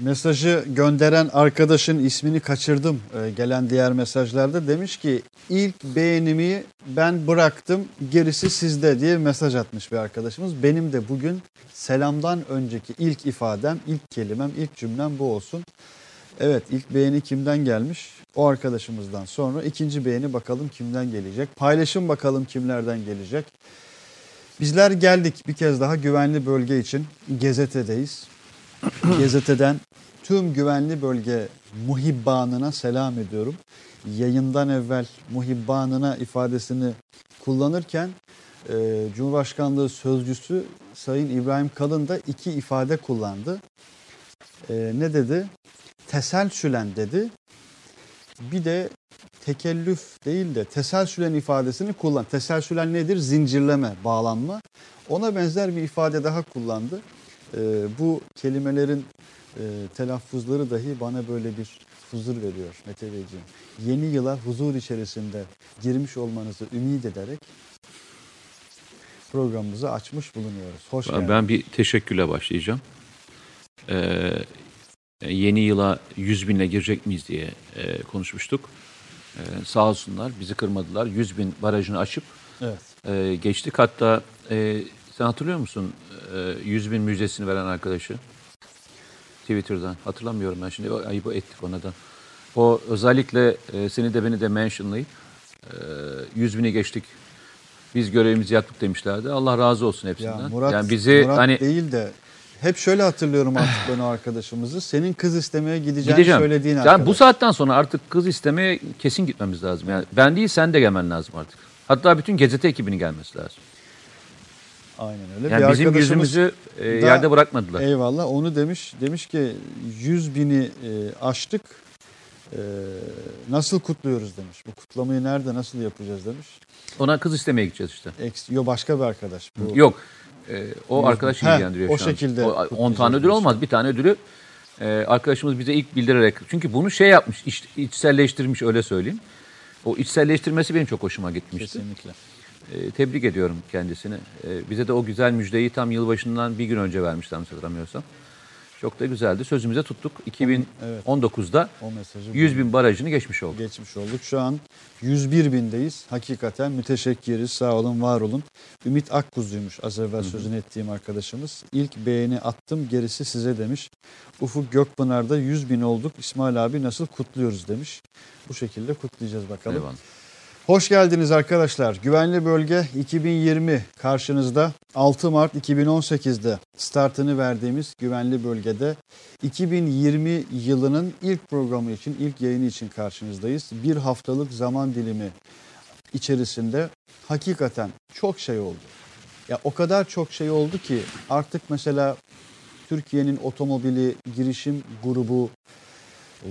Mesajı gönderen arkadaşın ismini kaçırdım e, gelen diğer mesajlarda. Demiş ki ilk beğenimi ben bıraktım gerisi sizde diye mesaj atmış bir arkadaşımız. Benim de bugün selamdan önceki ilk ifadem, ilk kelimem, ilk cümlem bu olsun. Evet ilk beğeni kimden gelmiş? O arkadaşımızdan sonra ikinci beğeni bakalım kimden gelecek? Paylaşım bakalım kimlerden gelecek? Bizler geldik bir kez daha güvenli bölge için Gezete'deyiz. Gezete'den tüm güvenli bölge muhibbanına selam ediyorum. Yayından evvel muhibbanına ifadesini kullanırken e, Cumhurbaşkanlığı Sözcüsü Sayın İbrahim Kalın da iki ifade kullandı. E, ne dedi? Teselsülen dedi. Bir de tekellüf değil de teselsülen ifadesini kullan. Teselsülen nedir? Zincirleme, bağlanma. Ona benzer bir ifade daha kullandı. Ee, bu kelimelerin e, telaffuzları dahi bana böyle bir huzur veriyor Mete Beyciğim. Yeni yıla huzur içerisinde girmiş olmanızı ümit ederek programımızı açmış bulunuyoruz. Hoş geldiniz. Ben bir teşekkürle başlayacağım. Ee, yeni yıla 100 binle girecek miyiz diye e, konuşmuştuk. Ee, sağ olsunlar bizi kırmadılar. 100 bin barajını açıp Evet. e, geçtik. Hatta e, sen hatırlıyor musun e, 100 bin müjdesini veren arkadaşı? Twitter'dan. Hatırlamıyorum ben şimdi ayıp ettik ona da. O özellikle e, seni de beni de mentionlayıp e, 100 bini geçtik. Biz görevimizi yaptık demişlerdi. Allah razı olsun hepsinden. Ya Murat, yani bizi Murat hani değil de hep şöyle hatırlıyorum artık ben o arkadaşımızı. Senin kız istemeye gideceğini gideceğim. söylediğin yani arkadaş. bu saatten sonra artık kız istemeye kesin gitmemiz lazım. Yani ben değil sen de gelmen lazım artık. Hatta bütün gazete ekibinin gelmesi lazım. Aynen öyle. Yani Bir bizim yüzümüzü e, yerde bırakmadılar. Eyvallah onu demiş. Demiş ki 100 bini e, aştık. E, nasıl kutluyoruz demiş. Bu kutlamayı nerede nasıl yapacağız demiş. Ona kız istemeye gideceğiz işte. Eks, yo başka bir arkadaş. Bu. Yok. e, o arkadaş ilgilendiriyor şu an. şekilde O, 10 kutlayacağız tane ödül olmaz. Bir tane ödülü e, arkadaşımız bize ilk bildirerek. Çünkü bunu şey yapmış, iç, içselleştirmiş öyle söyleyeyim. O içselleştirmesi benim çok hoşuma gitmişti. Kesinlikle. E, tebrik ediyorum kendisini. E, bize de o güzel müjdeyi tam yılbaşından bir gün önce vermişler hatırlamıyorsam. Çok da güzeldi. Sözümüze tuttuk. 2019'da O mesajı 100 bin barajını geçmiş olduk. geçmiş olduk. Şu an 101 bindeyiz. Hakikaten müteşekkiriz. Sağ olun, var olun. Ümit Akkuzu'ymuş az evvel sözünü ettiğim arkadaşımız. İlk beğeni attım gerisi size demiş. Ufuk Gökpınar'da 100 bin olduk. İsmail abi nasıl kutluyoruz demiş. Bu şekilde kutlayacağız bakalım. Eyvallah. Hoş geldiniz arkadaşlar. Güvenli Bölge 2020 karşınızda 6 Mart 2018'de startını verdiğimiz Güvenli Bölge'de 2020 yılının ilk programı için, ilk yayını için karşınızdayız. Bir haftalık zaman dilimi içerisinde hakikaten çok şey oldu. Ya o kadar çok şey oldu ki artık mesela Türkiye'nin otomobili girişim grubu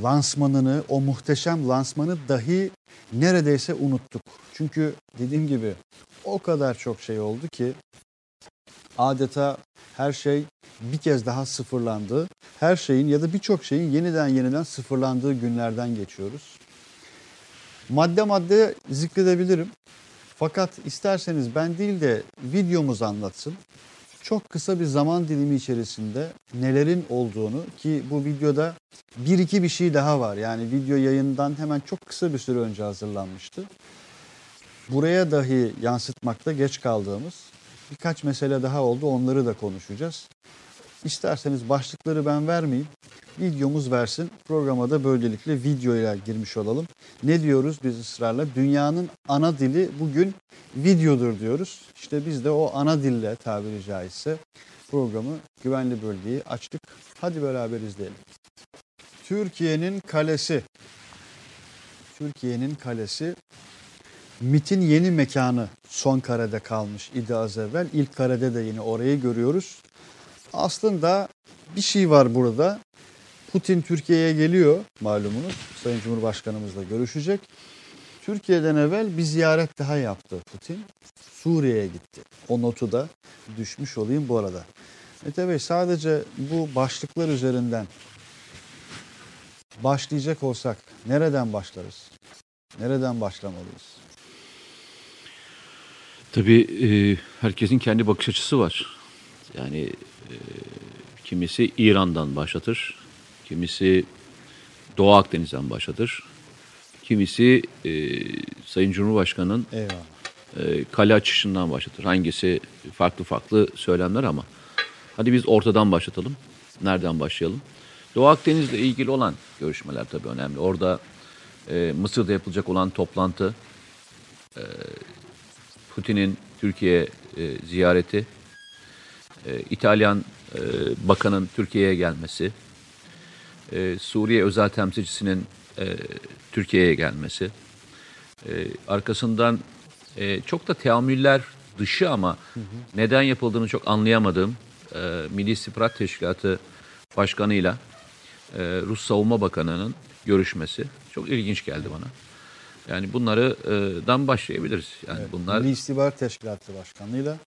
lansmanını, o muhteşem lansmanı dahi neredeyse unuttuk. Çünkü dediğim gibi o kadar çok şey oldu ki adeta her şey bir kez daha sıfırlandı. Her şeyin ya da birçok şeyin yeniden yeniden sıfırlandığı günlerden geçiyoruz. Madde madde zikredebilirim. Fakat isterseniz ben değil de videomuz anlatsın. Çok kısa bir zaman dilimi içerisinde nelerin olduğunu ki bu videoda bir iki bir şey daha var. Yani video yayından hemen çok kısa bir süre önce hazırlanmıştı. Buraya dahi yansıtmakta geç kaldığımız birkaç mesele daha oldu. Onları da konuşacağız. İsterseniz başlıkları ben vermeyeyim. Videomuz versin. Programa da böylelikle videoya girmiş olalım. Ne diyoruz biz ısrarla? Dünyanın ana dili bugün videodur diyoruz. İşte biz de o ana dille tabiri caizse programı güvenli bölgeyi açtık. Hadi beraber izleyelim. Türkiye'nin kalesi. Türkiye'nin kalesi MIT'in yeni mekanı son karede kalmış idi az evvel. İlk karede de yine orayı görüyoruz. Aslında bir şey var burada. Putin Türkiye'ye geliyor malumunuz. Sayın Cumhurbaşkanımızla görüşecek. Türkiye'den evvel bir ziyaret daha yaptı Putin. Suriye'ye gitti. O notu da düşmüş olayım bu arada. Mete Bey sadece bu başlıklar üzerinden başlayacak olsak nereden başlarız? Nereden başlamalıyız? Tabii e, herkesin kendi bakış açısı var. Yani kimisi İran'dan başlatır, kimisi Doğu Akdeniz'den başlatır, kimisi e, Sayın Cumhurbaşkanı'nın e, kale açışından başlatır. Hangisi farklı farklı söylemler ama hadi biz ortadan başlatalım. Nereden başlayalım? Doğu Akdeniz'le ilgili olan görüşmeler tabii önemli. Orada e, Mısır'da yapılacak olan toplantı, e, Putin'in Türkiye e, ziyareti, e, İtalyan e, bakanın Türkiye'ye gelmesi, e, Suriye özel temsilcisinin e, Türkiye'ye gelmesi, e, arkasından e, çok da teamüller dışı ama neden yapıldığını çok anlayamadığım e, Milli İstihbarat Teşkilatı Başkanı'yla e, Rus Savunma Bakanı'nın görüşmesi çok ilginç geldi bana. Yani bunları e, dan başlayabiliriz. Yani bunlar Milli İstihbarat Teşkilatı Başkanı'yla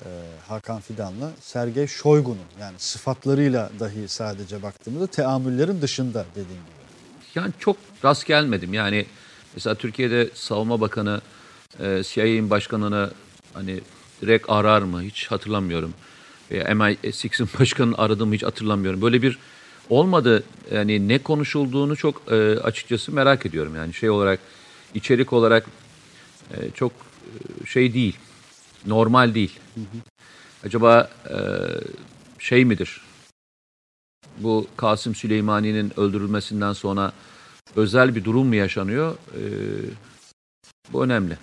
e, Hakan Fidan'la Sergey Shoigu'nun yani sıfatlarıyla dahi sadece baktığımızda teamüllerin dışında dediğim gibi. Yani çok rast gelmedim. Yani mesela Türkiye'de Savunma Bakanı e, CIA'nin başkanını hani direkt arar mı hiç hatırlamıyorum. Veya MI6'in başkanını aradığımı hiç hatırlamıyorum. Böyle bir olmadı. Yani ne konuşulduğunu çok e, açıkçası merak ediyorum. Yani şey olarak içerik olarak e, çok e, şey değil. Normal değil. Acaba e, şey midir? bu Kasım Süleymani'nin öldürülmesinden sonra özel bir durum mu yaşanıyor? Ee, bu önemli.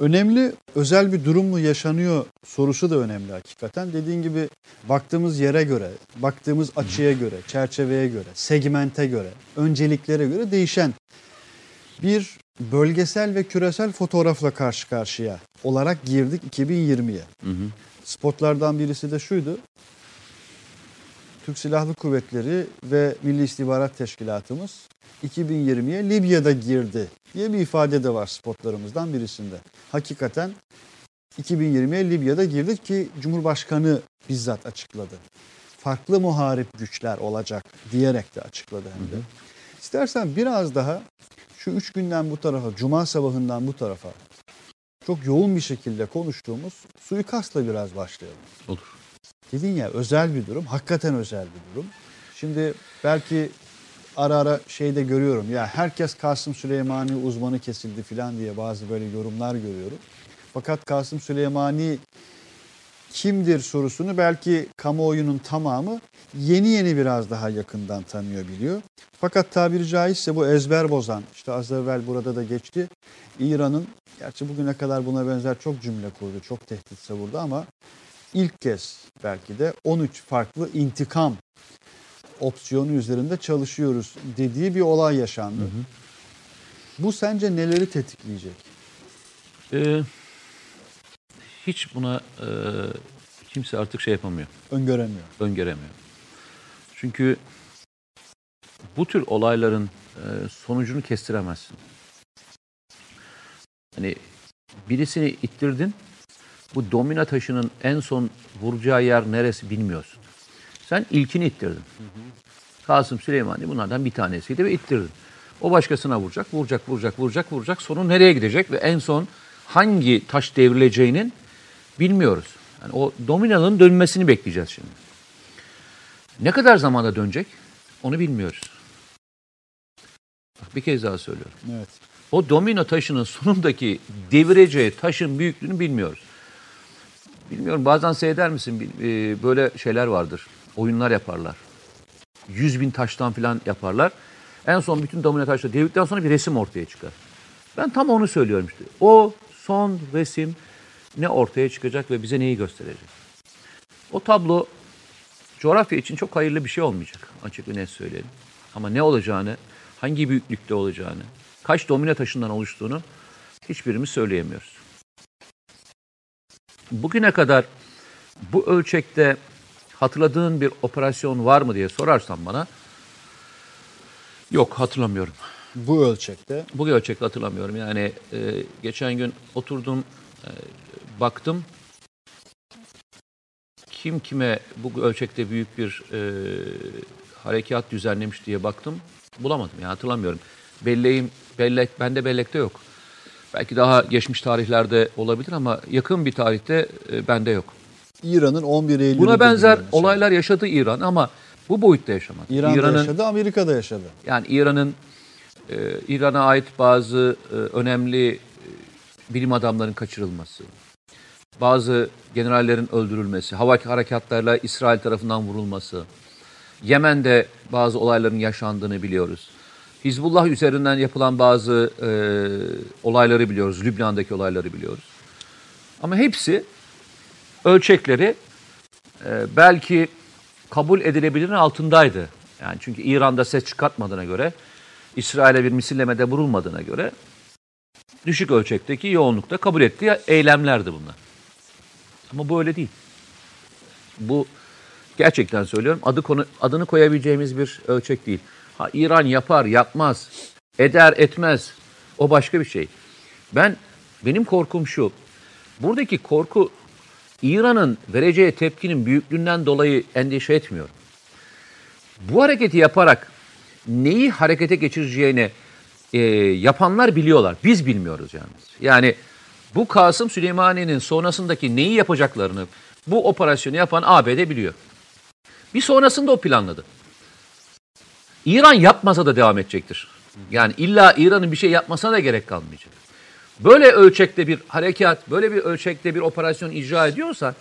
Önemli özel bir durum mu yaşanıyor sorusu da önemli hakikaten. Dediğin gibi baktığımız yere göre, baktığımız açıya göre, çerçeveye göre, segmente göre, önceliklere göre değişen bir bölgesel ve küresel fotoğrafla karşı karşıya olarak girdik 2020'ye. Hı hı. Spotlardan birisi de şuydu. Türk Silahlı Kuvvetleri ve Milli İstihbarat Teşkilatımız 2020'ye Libya'da girdi diye bir ifade de var spotlarımızdan birisinde. Hakikaten 2020'ye Libya'da girdik ki Cumhurbaşkanı bizzat açıkladı. Farklı muharip güçler olacak diyerek de açıkladı hem de. İstersen biraz daha şu üç günden bu tarafa, cuma sabahından bu tarafa çok yoğun bir şekilde konuştuğumuz suikastla biraz başlayalım. Olur. Dedin ya özel bir durum, hakikaten özel bir durum. Şimdi belki ara ara şeyde görüyorum ya herkes Kasım Süleymani uzmanı kesildi falan diye bazı böyle yorumlar görüyorum. Fakat Kasım Süleymani kimdir sorusunu belki kamuoyunun tamamı yeni yeni biraz daha yakından tanıyor biliyor. Fakat tabiri caizse bu ezber bozan işte az evvel burada da geçti. İran'ın gerçi bugüne kadar buna benzer çok cümle kurdu, çok tehdit savurdu ama ilk kez belki de 13 farklı intikam opsiyonu üzerinde çalışıyoruz dediği bir olay yaşandı. Bu sence neleri tetikleyecek? Ee, hiç buna e, kimse artık şey yapamıyor, Öngöremiyor. öngöremiyor. Çünkü bu tür olayların e, sonucunu kestiremezsin. Hani birisini ittirdin, bu domina taşının en son vuracağı yer neresi bilmiyorsun. Sen ilkini ittirdin. Kasım Süleymani bunlardan bir tanesiydi ve ittirdin. O başkasına vuracak, vuracak, vuracak, vuracak, vuracak. Sonu nereye gidecek ve en son hangi taş devrileceğinin bilmiyoruz. Yani o dominanın dönmesini bekleyeceğiz şimdi. Ne kadar zamanda dönecek onu bilmiyoruz. Bak bir kez daha söylüyorum. Evet. O domino taşının sonundaki devireceği taşın büyüklüğünü bilmiyoruz. Bilmiyorum bazen seyreder misin e, böyle şeyler vardır. Oyunlar yaparlar. Yüz bin taştan falan yaparlar. En son bütün domino taşları devirdikten sonra bir resim ortaya çıkar. Ben tam onu söylüyorum işte. O son resim ne ortaya çıkacak ve bize neyi gösterecek? O tablo coğrafya için çok hayırlı bir şey olmayacak. Açık ve net söyleyelim. Ama ne olacağını, hangi büyüklükte olacağını, kaç domino taşından oluştuğunu hiçbirimiz söyleyemiyoruz. Bugüne kadar bu ölçekte hatırladığın bir operasyon var mı diye sorarsan bana yok hatırlamıyorum. Bu ölçekte Bu ölçekte hatırlamıyorum. Yani e, geçen gün oturdum, e, baktım. Kim kime bu ölçekte büyük bir e, harekat düzenlemiş diye baktım. Bulamadım. Yani hatırlamıyorum. Belleğim, bellek, bende bellekte yok. Belki daha geçmiş tarihlerde olabilir ama yakın bir tarihte e, bende yok. İran'ın 11 Eylül Buna benzer olaylar yaşadı İran ama Bu boyutta yaşamadı. İran'da İran'ın yaşadı, Amerika'da yaşadı. yani İran'ın e, İran'a ait bazı e, önemli e, bilim adamlarının kaçırılması, bazı generallerin öldürülmesi, hava harekatlarla İsrail tarafından vurulması, Yemen'de bazı olayların yaşandığını biliyoruz. Hizbullah üzerinden yapılan bazı e, olayları biliyoruz, Lübnan'daki olayları biliyoruz. Ama hepsi ölçekleri e, belki kabul edilebilirin altındaydı. Yani çünkü İran'da ses çıkartmadığına göre, İsrail'e bir misillemede vurulmadığına göre düşük ölçekteki yoğunlukta kabul ettiği eylemlerdi bunlar. Ama bu öyle değil. Bu gerçekten söylüyorum adı konu, adını koyabileceğimiz bir ölçek değil. Ha, İran yapar, yapmaz, eder, etmez. O başka bir şey. Ben benim korkum şu. Buradaki korku İran'ın vereceği tepkinin büyüklüğünden dolayı endişe etmiyorum. Bu hareketi yaparak neyi harekete geçireceğini e, yapanlar biliyorlar. Biz bilmiyoruz yalnız. Yani bu Kasım Süleymani'nin sonrasındaki neyi yapacaklarını bu operasyonu yapan ABD biliyor. Bir sonrasında o planladı. İran yapmasa da devam edecektir. Yani illa İran'ın bir şey yapmasına da gerek kalmayacak. Böyle ölçekte bir harekat, böyle bir ölçekte bir operasyon icra ediyorsan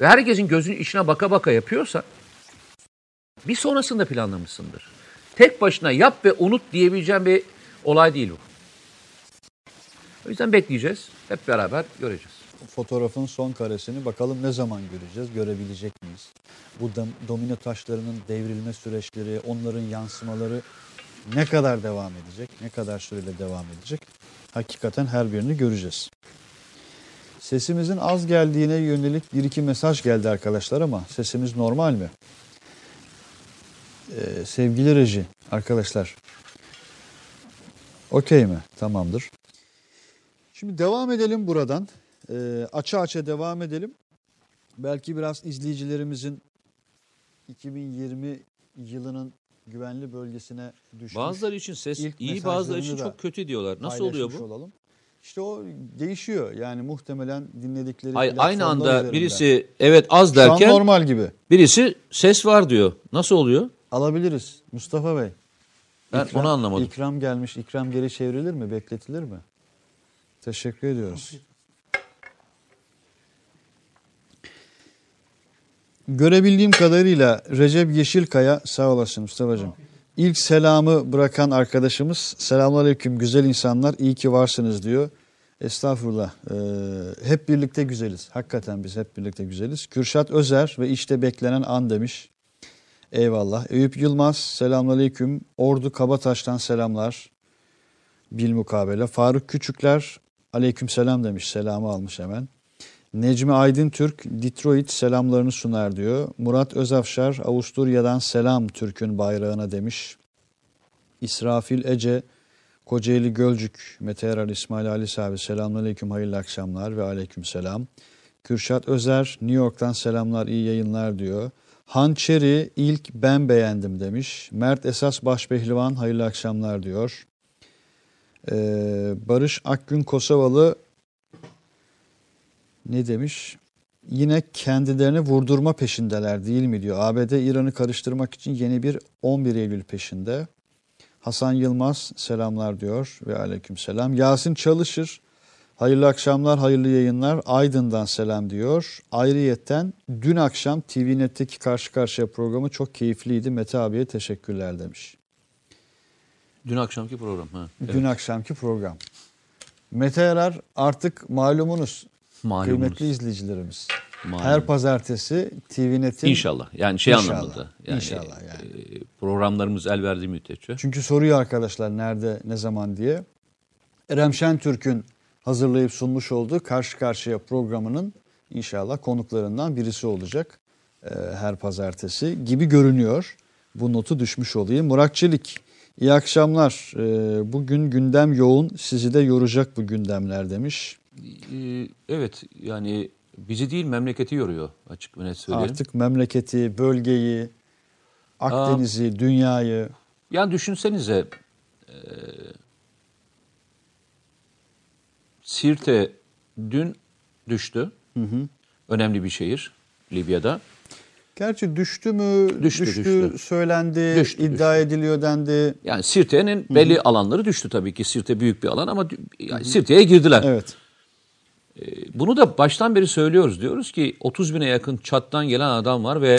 ve herkesin gözünün içine baka baka yapıyorsan bir sonrasında planlamışsındır. Tek başına yap ve unut diyebileceğim bir olay değil bu. O yüzden bekleyeceğiz. Hep beraber göreceğiz. Fotoğrafın son karesini bakalım ne zaman göreceğiz, görebilecek miyiz? Bu dom- domino taşlarının devrilme süreçleri, onların yansımaları ne kadar devam edecek, ne kadar süreyle devam edecek? Hakikaten her birini göreceğiz. Sesimizin az geldiğine yönelik bir iki mesaj geldi arkadaşlar ama sesimiz normal mi? Ee, sevgili reji arkadaşlar. Okey mi? Tamamdır. Şimdi devam edelim buradan. Ee, açı açı devam edelim. Belki biraz izleyicilerimizin 2020 yılının güvenli bölgesine düşmüş. Bazıları için ses İlk iyi, bazıları için çok kötü diyorlar. Nasıl oluyor bu? Olalım. İşte o değişiyor. Yani muhtemelen dinledikleri Hayır, aynı anda birisi evet az derken normal gibi. birisi ses var diyor. Nasıl oluyor? Alabiliriz. Mustafa Bey. Ben onu anlamadım. İkram gelmiş. İkram geri çevrilir mi? Bekletilir mi? Teşekkür ediyoruz. Görebildiğim kadarıyla Recep Yeşilkaya sağ olasın Mustafa'cığım. İlk selamı bırakan arkadaşımız selamünaleyküm güzel insanlar iyi ki varsınız diyor. Estağfurullah. Ee, hep birlikte güzeliz. Hakikaten biz hep birlikte güzeliz. Kürşat Özer ve işte beklenen an demiş. Eyvallah. Eyüp Yılmaz selamünaleyküm. Ordu Kabataş'tan selamlar. Bilmukabele. Faruk Küçükler aleyküm selam demiş. Selamı almış hemen. Necmi Aydın Türk Detroit selamlarını sunar diyor. Murat Özafşar Avusturya'dan selam Türk'ün bayrağına demiş. İsrafil Ece Kocaeli Gölcük Meteoral İsmail Ali abi selamünaleyküm hayırlı akşamlar ve aleyküm selam. Kürşat Özer New York'tan selamlar iyi yayınlar diyor. Hançeri ilk ben beğendim demiş. Mert Esas Başpehlivan hayırlı akşamlar diyor. Ee, Barış Akgün Kosovalı ne demiş? Yine kendilerini vurdurma peşindeler değil mi diyor. ABD İran'ı karıştırmak için yeni bir 11 Eylül peşinde. Hasan Yılmaz selamlar diyor ve aleyküm selam. Yasin Çalışır hayırlı akşamlar, hayırlı yayınlar. Aydın'dan selam diyor. Ayrıyetten dün akşam TVNet'teki karşı karşıya programı çok keyifliydi. Mete abiye teşekkürler demiş. Dün akşamki program. Ha. Dün akşamki program. Mete Yarar artık malumunuz. Malumunuz. Kıymetli izleyicilerimiz. Malum. Her pazartesi TVNet'in İnşallah. Yani şey İnşallah. anlamında. Yani, İnşallah yani. e, programlarımız el verdiği müddetçe. Çünkü soruyor arkadaşlar nerede, ne zaman diye. Erem Şentürk'ün hazırlayıp sunmuş olduğu Karşı Karşıya programının inşallah konuklarından birisi olacak e, her pazartesi gibi görünüyor. Bu notu düşmüş olayım. Murat Çelik, iyi akşamlar. E, bugün gündem yoğun, sizi de yoracak bu gündemler demiş. Ee, evet yani bizi değil memleketi yoruyor açık ve net söyleyelim. Artık memleketi, bölgeyi, Akdeniz'i, dünyayı Yani düşünsenize e, Sirte dün düştü. Önemli bir şehir Libya'da. Gerçi düştü mü? Düştü, düştü, düştü. söylendi, Düştü, iddia ediliyor dendi. Yani Sirte'nin belli alanları düştü tabii ki. Sirte büyük bir alan ama yani Sirte'ye girdiler. Evet. Bunu da baştan beri söylüyoruz. Diyoruz ki 30 bine yakın çattan gelen adam var ve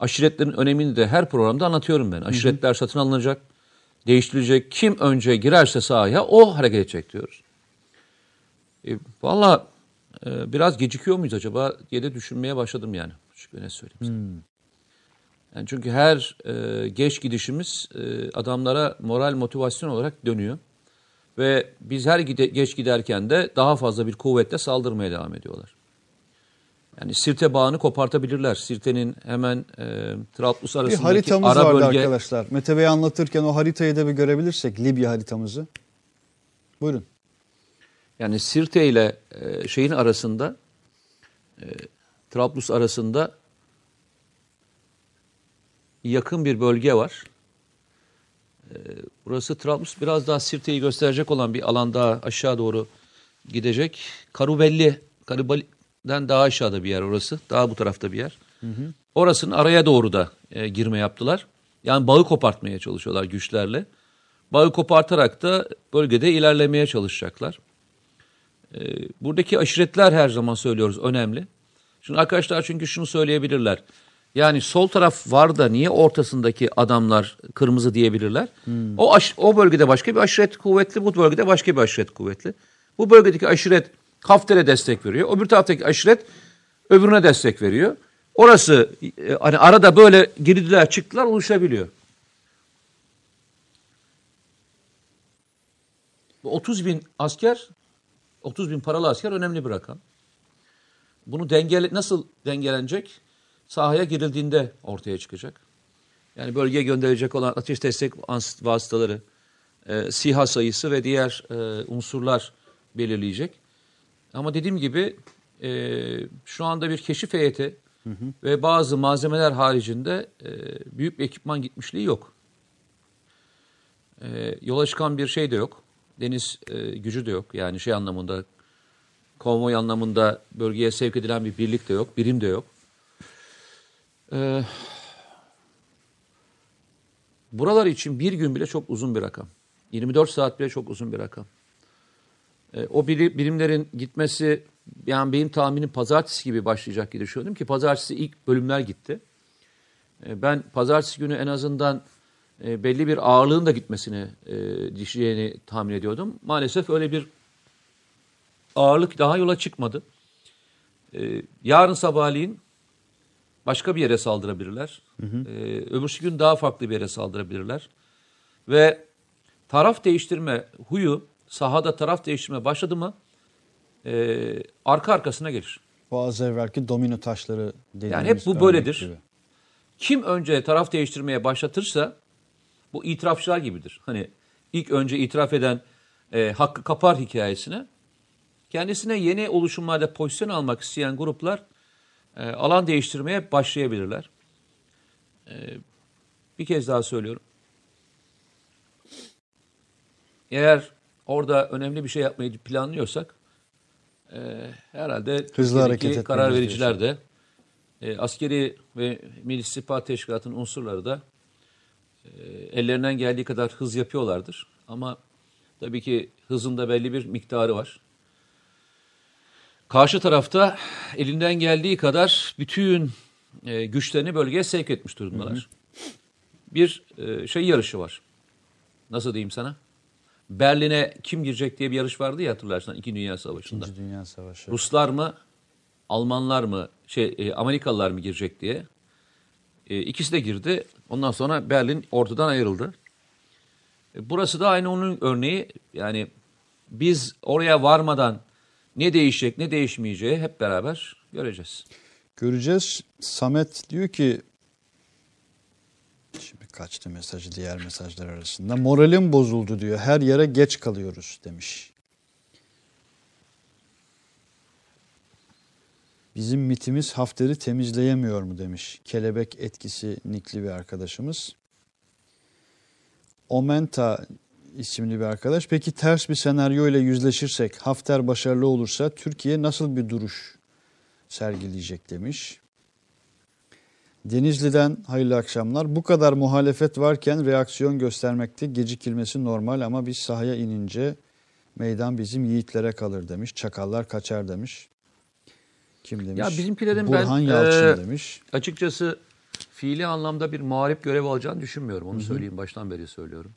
aşiretlerin önemini de her programda anlatıyorum ben. Aşiretler satın alınacak, değiştirilecek. Kim önce girerse sahaya o hareket edecek diyoruz. E, Valla e, biraz gecikiyor muyuz acaba diye de düşünmeye başladım yani. Çünkü ne söyleyeyim sana. Yani çünkü her e, geç gidişimiz e, adamlara moral motivasyon olarak dönüyor. Ve biz her gide, geç giderken de daha fazla bir kuvvetle saldırmaya devam ediyorlar. Yani Sirte bağını kopartabilirler. Sirte'nin hemen e, Trablus Bir arasındaki haritamız ara vardı bölge... arkadaşlar. Mete Bey anlatırken o haritayı da bir görebilirsek Libya haritamızı. Buyurun. Yani Sirte ile e, şeyin arasında e, Trablus arasında yakın bir bölge var. E, burası Trablus biraz daha Sirte'yi gösterecek olan bir alan daha aşağı doğru gidecek. Karubelli, Karubelli'den daha aşağıda bir yer orası. Daha bu tarafta bir yer. Orasının araya doğru da e, girme yaptılar. Yani bağı kopartmaya çalışıyorlar güçlerle. Bağı kopartarak da bölgede ilerlemeye çalışacaklar. E, buradaki aşiretler her zaman söylüyoruz önemli. Şimdi arkadaşlar çünkü şunu söyleyebilirler. Yani sol taraf var da niye ortasındaki adamlar kırmızı diyebilirler? O aş- o bölgede başka bir aşiret kuvvetli, bu bölgede başka bir aşiret kuvvetli. Bu bölgedeki aşiret Hafter'e destek veriyor. Öbür taraftaki aşiret öbürüne destek veriyor. Orası e, hani arada böyle girdiler çıktılar oluşabiliyor. Bu 30 bin asker, 30 bin paralı asker önemli bir rakam. Bunu dengele, nasıl dengelenecek? Sahaya girildiğinde ortaya çıkacak. Yani bölgeye gönderilecek olan ateş destek vasıtaları, e, SİHA sayısı ve diğer e, unsurlar belirleyecek. Ama dediğim gibi e, şu anda bir keşif heyeti ve bazı malzemeler haricinde e, büyük bir ekipman gitmişliği yok. E, yola çıkan bir şey de yok. Deniz e, gücü de yok. Yani şey anlamında, konvoy anlamında bölgeye sevk edilen bir birlik de yok, birim de yok. E, buralar için bir gün bile çok uzun bir rakam. 24 saat bile çok uzun bir rakam. E, o biri- birimlerin gitmesi yani benim tahminim pazartesi gibi başlayacak diye düşünüyordum ki pazartesi ilk bölümler gitti. E, ben pazartesi günü en azından e, belli bir ağırlığın da gitmesini e, dişeceğini tahmin ediyordum. Maalesef öyle bir ağırlık daha yola çıkmadı. E, yarın sabahleyin başka bir yere saldırabilirler. E, öbürsü gün daha farklı bir yere saldırabilirler. Ve taraf değiştirme huyu sahada taraf değiştirme başladı mı e, arka arkasına gelir. O az evvelki domino taşları dediğimiz Yani hep bu böyledir. gibi. Kim önce taraf değiştirmeye başlatırsa bu itirafçılar gibidir. Hani ilk önce itiraf eden e, hakkı kapar hikayesine kendisine yeni oluşumlarda pozisyon almak isteyen gruplar e, alan değiştirmeye başlayabilirler. E, bir kez daha söylüyorum. Eğer orada önemli bir şey yapmayı planlıyorsak e, herhalde Hızlı hareket karar vericiler de e, askeri ve Milli İstihbarat Teşkilatı'nın unsurları da e, ellerinden geldiği kadar hız yapıyorlardır. Ama tabii ki hızın da belli bir miktarı var. Karşı tarafta elinden geldiği kadar bütün e, güçlerini bölgeye sevk etmiş durumdalar. Bir e, şey yarışı var. Nasıl diyeyim sana? Berlin'e kim girecek diye bir yarış vardı ya hatırlarsın İkinci Dünya Savaşı'nda. İkinci Dünya Savaşı. Ruslar mı, Almanlar mı, şey e, Amerikalılar mı girecek diye. E, ikisi de girdi. Ondan sonra Berlin ortadan ayrıldı. E, burası da aynı onun örneği. Yani biz oraya varmadan ne değişecek, ne değişmeyeceği hep beraber göreceğiz. Göreceğiz. Samet diyor ki şimdi kaçtı mesajı diğer mesajlar arasında. Moralim bozuldu diyor. Her yere geç kalıyoruz demiş. Bizim mitimiz Hafter'i temizleyemiyor mu demiş. Kelebek etkisi nikli bir arkadaşımız. Omenta isimli bir arkadaş. Peki ters bir senaryo ile yüzleşirsek Hafter başarılı olursa Türkiye nasıl bir duruş sergileyecek demiş. Denizli'den hayırlı akşamlar. Bu kadar muhalefet varken reaksiyon göstermekte gecikilmesi normal ama biz sahaya inince meydan bizim yiğitlere kalır demiş. Çakallar kaçar demiş. Kim demiş? Ya bizimkilerin Burhan ben, Yalçın e, demiş. Açıkçası fiili anlamda bir muharip görev alacağını düşünmüyorum. Onu söyleyeyim baştan beri söylüyorum.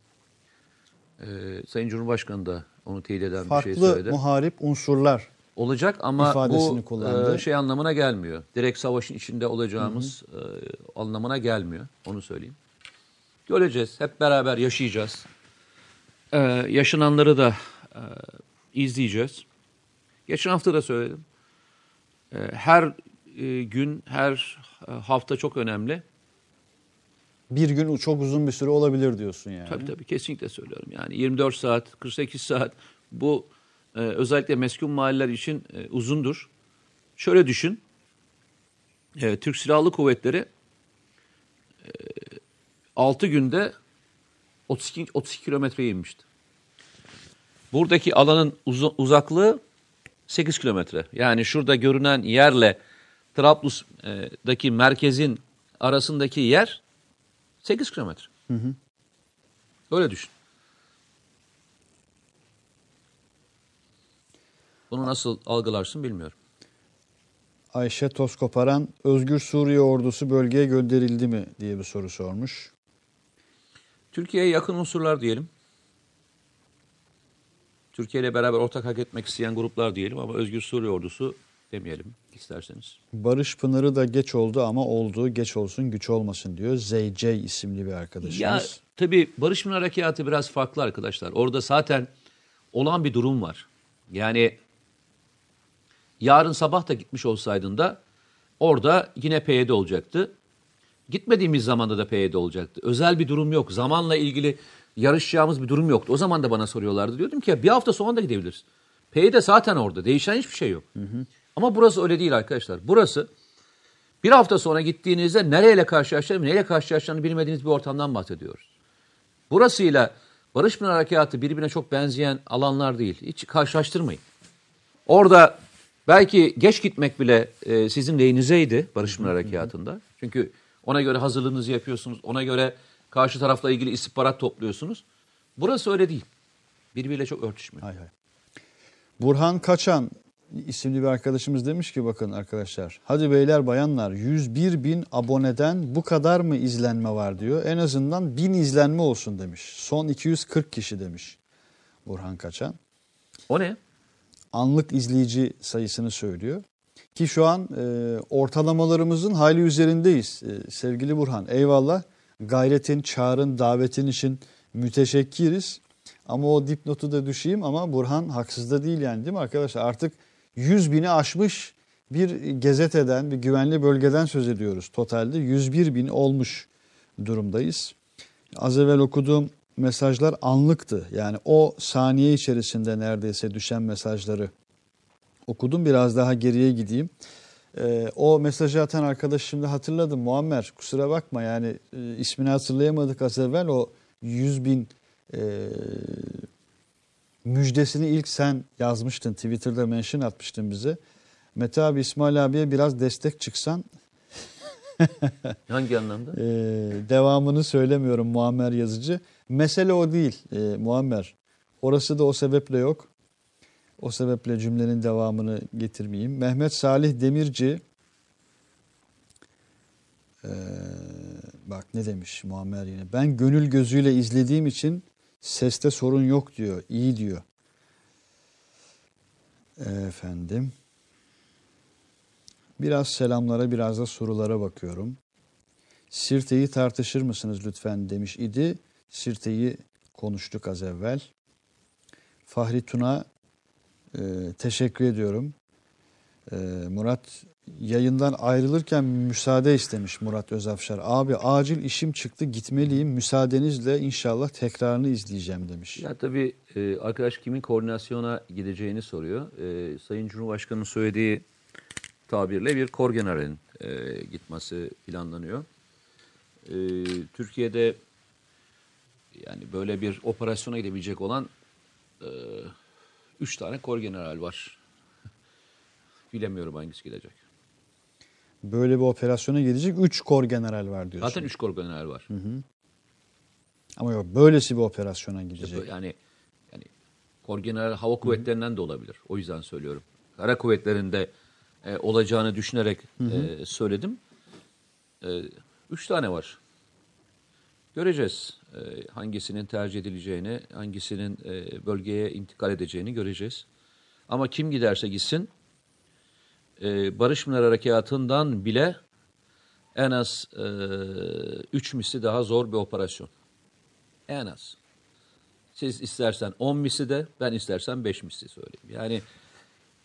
Ee, Sayın Cumhurbaşkanı da onu teyit eden bir şey Farklı söyledi. muharip unsurlar. Olacak ama ifadesini bu kullandı. e, şey anlamına gelmiyor. Direkt savaşın içinde olacağımız e, anlamına gelmiyor. Onu söyleyeyim. Göreceğiz. Hep beraber yaşayacağız. Ee, yaşananları da e, izleyeceğiz. Geçen hafta da söyledim. Ee, her e, gün, her e, hafta çok önemli. Bir gün çok uzun bir süre olabilir diyorsun yani. Tabii tabii kesinlikle söylüyorum. Yani 24 saat, 48 saat bu e, özellikle meskun mahalleler için e, uzundur. Şöyle düşün. E, Türk Silahlı Kuvvetleri e, 6 günde 32, 32 kilometreye inmişti. Buradaki alanın uza- uzaklığı 8 kilometre. Yani şurada görünen yerle Trablus'daki merkezin arasındaki yer 8 kilometre. Öyle düşün. Bunu nasıl algılarsın bilmiyorum. Ayşe Toskoparan, Özgür Suriye ordusu bölgeye gönderildi mi diye bir soru sormuş. Türkiye'ye yakın unsurlar diyelim. Türkiye ile beraber ortak hak etmek isteyen gruplar diyelim ama Özgür Suriye Ordusu demeyelim isterseniz. Barış Pınarı da geç oldu ama olduğu geç olsun güç olmasın diyor. ZC isimli bir arkadaşımız. Ya tabii Barış Pınar Harekatı biraz farklı arkadaşlar. Orada zaten olan bir durum var. Yani yarın sabah da gitmiş olsaydın da orada yine PYD olacaktı. Gitmediğimiz zamanda da PYD olacaktı. Özel bir durum yok. Zamanla ilgili yarışacağımız bir durum yoktu. O zaman da bana soruyorlardı. Diyordum ki ya bir hafta sonra da gidebiliriz. PYD zaten orada. Değişen hiçbir şey yok. Ama burası öyle değil arkadaşlar. Burası bir hafta sonra gittiğinizde nereyle karşılaşacağını, neyle karşılaşacağını bilmediğiniz bir ortamdan bahsediyoruz. Burasıyla Barış Pınar Harekatı birbirine çok benzeyen alanlar değil. Hiç karşılaştırmayın. Orada belki geç gitmek bile e, sizin lehinizdeydi Barış Pınar Harekatı'nda. Çünkü ona göre hazırlığınızı yapıyorsunuz. Ona göre karşı tarafla ilgili istihbarat topluyorsunuz. Burası öyle değil. Birbiriyle çok örtüşmüyor. Hay hay. Burhan Kaçan isimli bir arkadaşımız demiş ki bakın arkadaşlar hadi beyler bayanlar 101 bin aboneden bu kadar mı izlenme var diyor. En azından 1000 izlenme olsun demiş. Son 240 kişi demiş Burhan Kaçan. O ne? Anlık izleyici sayısını söylüyor. Ki şu an e, ortalamalarımızın hayli üzerindeyiz e, sevgili Burhan. Eyvallah gayretin, çağrın, davetin için müteşekkiriz. Ama o dipnotu da düşeyim ama Burhan haksız da değil yani değil mi arkadaşlar? Artık 100 bini aşmış bir gazeteden, bir güvenli bölgeden söz ediyoruz. Totalde 101 bin olmuş durumdayız. Az evvel okuduğum mesajlar anlıktı. Yani o saniye içerisinde neredeyse düşen mesajları okudum. Biraz daha geriye gideyim. Ee, o mesajı atan arkadaş şimdi hatırladım. Muammer kusura bakma yani e, ismini hatırlayamadık az evvel. O 100 bin e, müjdesini ilk sen yazmıştın. Twitter'da mention atmıştın bize. Mete abi İsmail abiye biraz destek çıksan Hangi anlamda? ee, devamını söylemiyorum Muammer yazıcı. Mesele o değil e, Muammer. Orası da o sebeple yok. O sebeple cümlenin devamını getirmeyeyim. Mehmet Salih Demirci ee, bak ne demiş Muammer yine. Ben gönül gözüyle izlediğim için seste sorun yok diyor. İyi diyor. Efendim. Biraz selamlara biraz da sorulara bakıyorum. Sirte'yi tartışır mısınız lütfen demiş idi. Sirte'yi konuştuk az evvel. Fahri Tuna e, teşekkür ediyorum. E, Murat yayından ayrılırken müsaade istemiş Murat Özafşar. Abi acil işim çıktı gitmeliyim müsaadenizle inşallah tekrarını izleyeceğim demiş. Ya tabii e, arkadaş kimin koordinasyona gideceğini soruyor. E, Sayın Cumhurbaşkanı'nın söylediği tabirle bir kor generalin e, gitmesi planlanıyor. Türkiye'de yani böyle bir operasyona gidebilecek olan üç tane kor general var. Bilemiyorum hangisi gidecek. Böyle bir operasyona gidecek 3 kor general var diyorsun. Zaten 3 kor general var. Ama yok böylesi bir operasyona gidecek. Yani yani kor general hava kuvvetlerinden de olabilir. O yüzden söylüyorum. Kara kuvvetlerinde e, olacağını düşünerek e, söyledim. E, üç tane var. Göreceğiz. E, hangisinin tercih edileceğini, hangisinin e, bölgeye intikal edeceğini göreceğiz. Ama kim giderse gitsin, e, Barış Pınar Harekatı'ndan bile en az e, üç misli daha zor bir operasyon. En az. Siz istersen 10 misli de ben istersen 5 misli söyleyeyim. Yani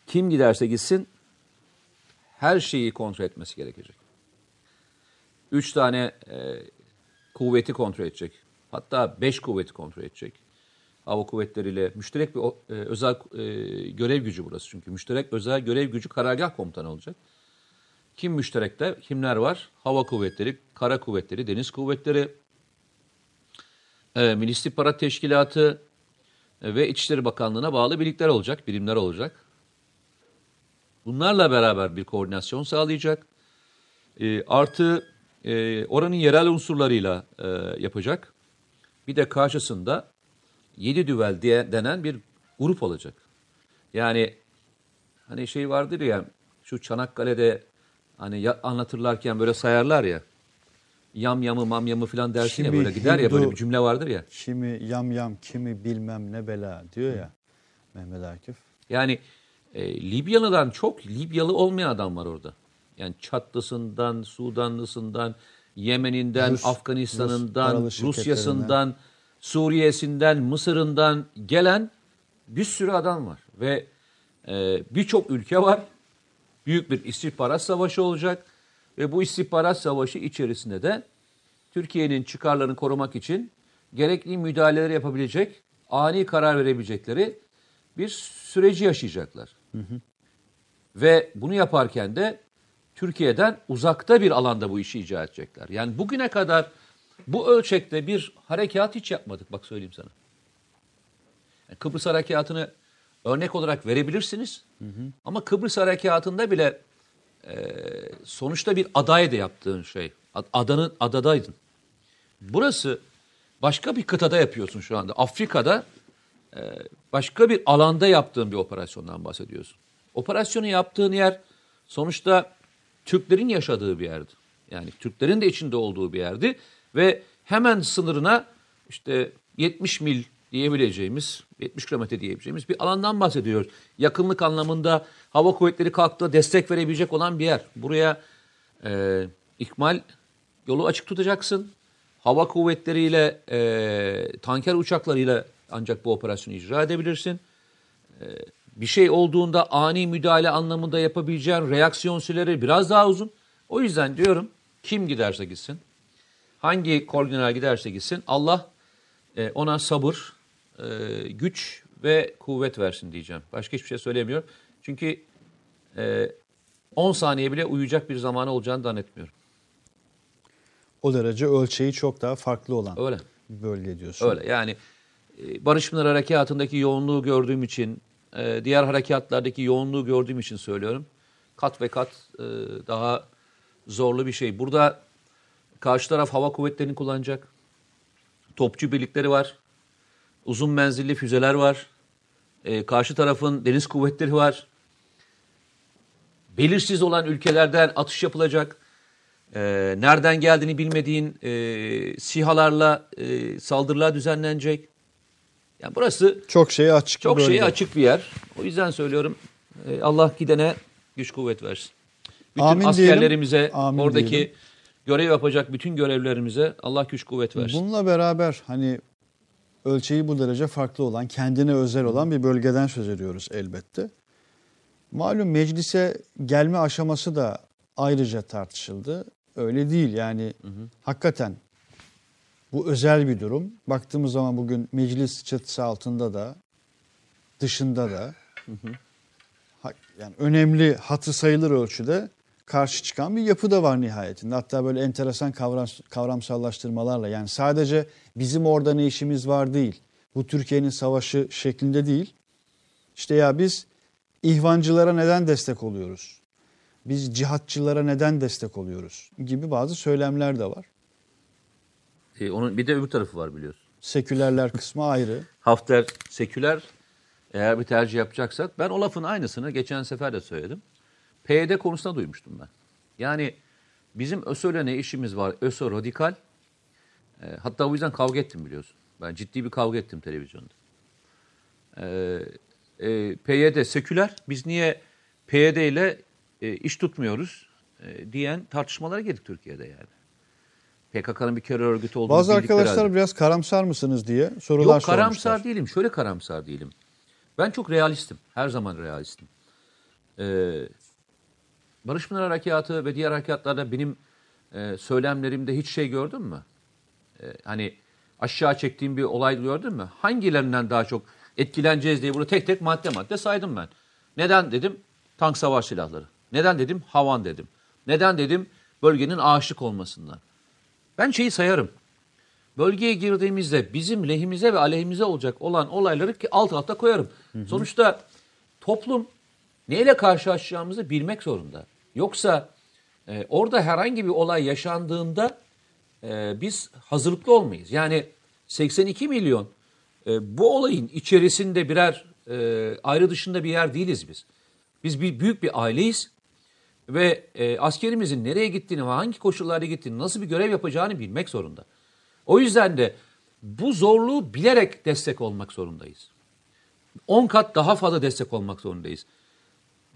kim giderse gitsin her şeyi kontrol etmesi gerekecek. Üç tane e, kuvveti kontrol edecek. Hatta beş kuvveti kontrol edecek. Hava kuvvetleriyle müşterek bir e, özel e, görev gücü burası çünkü. Müşterek özel görev gücü karargah komutanı olacak. Kim müşterekte? Kimler var? Hava kuvvetleri, kara kuvvetleri, deniz kuvvetleri, e, Milli İstihbarat Teşkilatı e, ve İçişleri Bakanlığı'na bağlı birlikler olacak, birimler olacak. Bunlarla beraber bir koordinasyon sağlayacak. E, artı e, oranın yerel unsurlarıyla e, yapacak. Bir de karşısında yedi düvel diye denen bir grup olacak. Yani hani şey vardır ya şu Çanakkale'de hani ya, anlatırlarken böyle sayarlar ya. Yam yamı mam yamı falan dersin ya Kimi böyle gider ya böyle Hindu- bir cümle vardır ya. Kimi yam yam, kimi bilmem ne bela diyor ya Mehmet Akif. Yani e, Libyalı'dan çok Libyalı olmayan adam var orada. Yani Çatlısından, Sudanlısından, Yemen'inden, Rus- Rus Afganistan'ından, şirketlerinden. Rusya'sından, Suriye'sinden, Mısır'ından gelen bir sürü adam var. Ve e, birçok ülke var. Büyük bir istihbarat savaşı olacak. Ve bu istihbarat savaşı içerisinde de Türkiye'nin çıkarlarını korumak için gerekli müdahaleleri yapabilecek, ani karar verebilecekleri bir süreci yaşayacaklar. Ve bunu yaparken de Türkiye'den uzakta bir alanda bu işi icra edecekler. Yani bugüne kadar bu ölçekte bir harekat hiç yapmadık bak söyleyeyim sana. Yani Kıbrıs harekatını örnek olarak verebilirsiniz. Ama Kıbrıs harekatında bile e, sonuçta bir adaydı yaptığın şey. Ad- Adanın adadaydın. Burası başka bir kıtada yapıyorsun şu anda. Afrika'da e, başka bir alanda yaptığın bir operasyondan bahsediyorsun. Operasyonu yaptığın yer sonuçta Türklerin yaşadığı bir yerdi. Yani Türklerin de içinde olduğu bir yerdi ve hemen sınırına işte 70 mil diyebileceğimiz, 70 kilometre diyebileceğimiz bir alandan bahsediyoruz. Yakınlık anlamında hava kuvvetleri kalktı destek verebilecek olan bir yer. Buraya e, ikmal yolu açık tutacaksın. Hava kuvvetleriyle, e, tanker uçaklarıyla ancak bu operasyonu icra edebilirsin. E, bir şey olduğunda ani müdahale anlamında yapabileceğin reaksiyon süreleri biraz daha uzun. O yüzden diyorum kim giderse gitsin, hangi koordinal giderse gitsin Allah e, ona sabır, e, güç ve kuvvet versin diyeceğim. Başka hiçbir şey söylemiyorum. Çünkü e, 10 saniye bile uyuyacak bir zamanı olacağını zannetmiyorum. O derece ölçeği çok daha farklı olan Öyle. bir bölge diyorsun. Öyle yani e, Barış Pınar Harekatı'ndaki yoğunluğu gördüğüm için, e, diğer harekatlardaki yoğunluğu gördüğüm için söylüyorum. Kat ve kat e, daha zorlu bir şey. Burada karşı taraf hava kuvvetlerini kullanacak. Topçu birlikleri var. Uzun menzilli füzeler var. E, Karşı tarafın deniz kuvvetleri var. Belirsiz olan ülkelerden atış yapılacak. E, nereden geldiğini bilmediğin e, sihalarla e, saldırılar düzenlenecek. Yani burası Çok şeye açık çok bir şeye açık bir yer. O yüzden söylüyorum e, Allah gidene güç kuvvet versin. Bütün Amin askerlerimize, diyelim, amin oradaki diyelim. Görev yapacak bütün görevlerimize Allah güç kuvvet versin. Bununla beraber hani ölçeği bu derece farklı olan, kendine özel olan bir bölgeden söz ediyoruz elbette. Malum meclise gelme aşaması da ayrıca tartışıldı. Öyle değil yani hakikaten bu özel bir durum. Baktığımız zaman bugün meclis çatısı altında da dışında da ha- yani önemli hatı sayılır ölçüde karşı çıkan bir yapı da var nihayetinde. Hatta böyle enteresan kavram, kavramsallaştırmalarla yani sadece bizim orada ne işimiz var değil. Bu Türkiye'nin savaşı şeklinde değil. İşte ya biz ihvancılara neden destek oluyoruz? Biz cihatçılara neden destek oluyoruz gibi bazı söylemler de var. E, onun bir de öbür tarafı var biliyorsun. Sekülerler kısmı ayrı. Hafter seküler eğer bir tercih yapacaksak ben o lafın aynısını geçen sefer de söyledim. PYD konusunda duymuştum ben. Yani bizim ÖSO'yla ne işimiz var? ÖSO radikal. E, hatta o yüzden kavga ettim biliyorsun. Ben ciddi bir kavga ettim televizyonda. E, e, PYD seküler. Biz niye PYD ile e, iş tutmuyoruz e, diyen tartışmalara girdik Türkiye'de yani. PKK'nın bir terör örgütü olduğunu Bazı arkadaşlar halde. biraz karamsar mısınız diye sorular Yok karamsar sormuşlar. değilim. Şöyle karamsar değilim. Ben çok realistim. Her zaman realistim. Ee, Barış Pınar Harekatı ve diğer harekatlarda benim e, söylemlerimde hiç şey gördün mü? Ee, hani aşağı çektiğim bir olay gördün mü? Hangilerinden daha çok etkileneceğiz diye burada tek tek madde madde saydım ben. Neden dedim? Tank savaş silahları. Neden dedim? Havan dedim. Neden dedim? Bölgenin aşık olmasından. Ben şeyi sayarım. Bölgeye girdiğimizde bizim lehimize ve aleyhimize olacak olan olayları ki alt alta koyarım. Sonuçta toplum neyle karşılaşacağımızı bilmek zorunda. Yoksa e, orada herhangi bir olay yaşandığında e, biz hazırlıklı olmayız. Yani 82 milyon e, bu olayın içerisinde birer e, ayrı dışında bir yer değiliz biz. Biz bir büyük bir aileyiz ve e, askerimizin nereye gittiğini ve hangi koşullarda gittiğini, nasıl bir görev yapacağını bilmek zorunda. O yüzden de bu zorluğu bilerek destek olmak zorundayız. 10 kat daha fazla destek olmak zorundayız.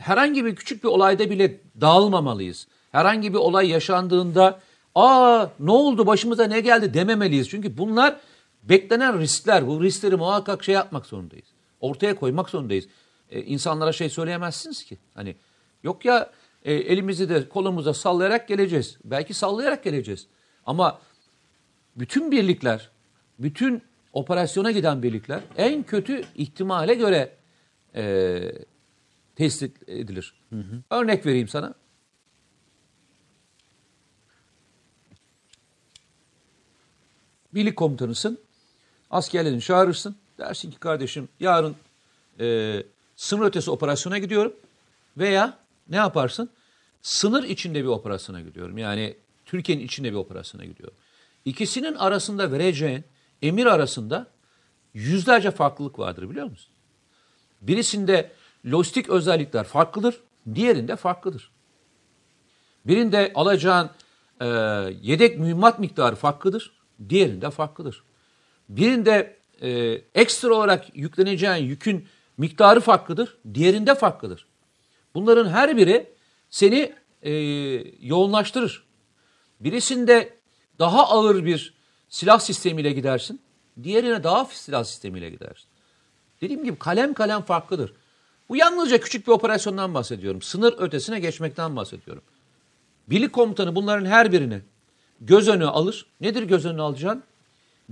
Herhangi bir küçük bir olayda bile dağılmamalıyız. Herhangi bir olay yaşandığında aa ne oldu başımıza ne geldi dememeliyiz. Çünkü bunlar beklenen riskler. Bu riskleri muhakkak şey yapmak zorundayız. Ortaya koymak zorundayız. Ee, insanlara şey söyleyemezsiniz ki. Hani yok ya e, elimizi de kolumuza sallayarak geleceğiz. Belki sallayarak geleceğiz. Ama bütün birlikler, bütün operasyona giden birlikler en kötü ihtimale göre e, tespit edilir. Örnek vereyim sana. Birlik komutanısın. Askerlerini çağırırsın. Dersin ki kardeşim yarın e, sınır ötesi operasyona gidiyorum. Veya ne yaparsın? Sınır içinde bir operasyona gidiyorum. Yani Türkiye'nin içinde bir operasyona gidiyorum. İkisinin arasında vereceğin emir arasında yüzlerce farklılık vardır biliyor musun? Birisinde lojistik özellikler farklıdır, diğerinde farklıdır. Birinde alacağın e, yedek mühimmat miktarı farklıdır, diğerinde farklıdır. Birinde e, ekstra olarak yükleneceğin yükün miktarı farklıdır, diğerinde farklıdır. Bunların her biri seni e, yoğunlaştırır. Birisinde daha ağır bir silah sistemiyle gidersin, diğerine daha silah sistemiyle gidersin. Dediğim gibi kalem kalem farklıdır. Bu yalnızca küçük bir operasyondan bahsediyorum. Sınır ötesine geçmekten bahsediyorum. Birlik komutanı bunların her birini göz önüne alır. Nedir göz önüne alacağın?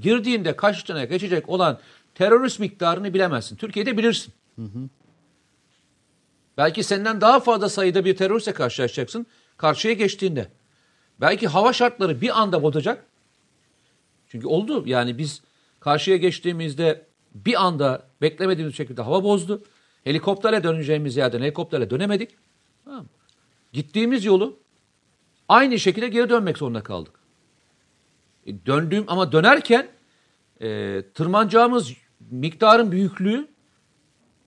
Girdiğinde karşına geçecek olan terörist miktarını bilemezsin. Türkiye'de bilirsin. Hı hı. Belki senden daha fazla sayıda bir teröristle karşılaşacaksın karşıya geçtiğinde. Belki hava şartları bir anda bozacak. Çünkü oldu yani biz karşıya geçtiğimizde bir anda beklemediğimiz şekilde hava bozdu. Helikopterle döneceğimiz yerden helikopterle dönemedik. Tamam. Gittiğimiz yolu aynı şekilde geri dönmek zorunda kaldık. E, döndüğüm ama dönerken e, tırmanacağımız miktarın büyüklüğü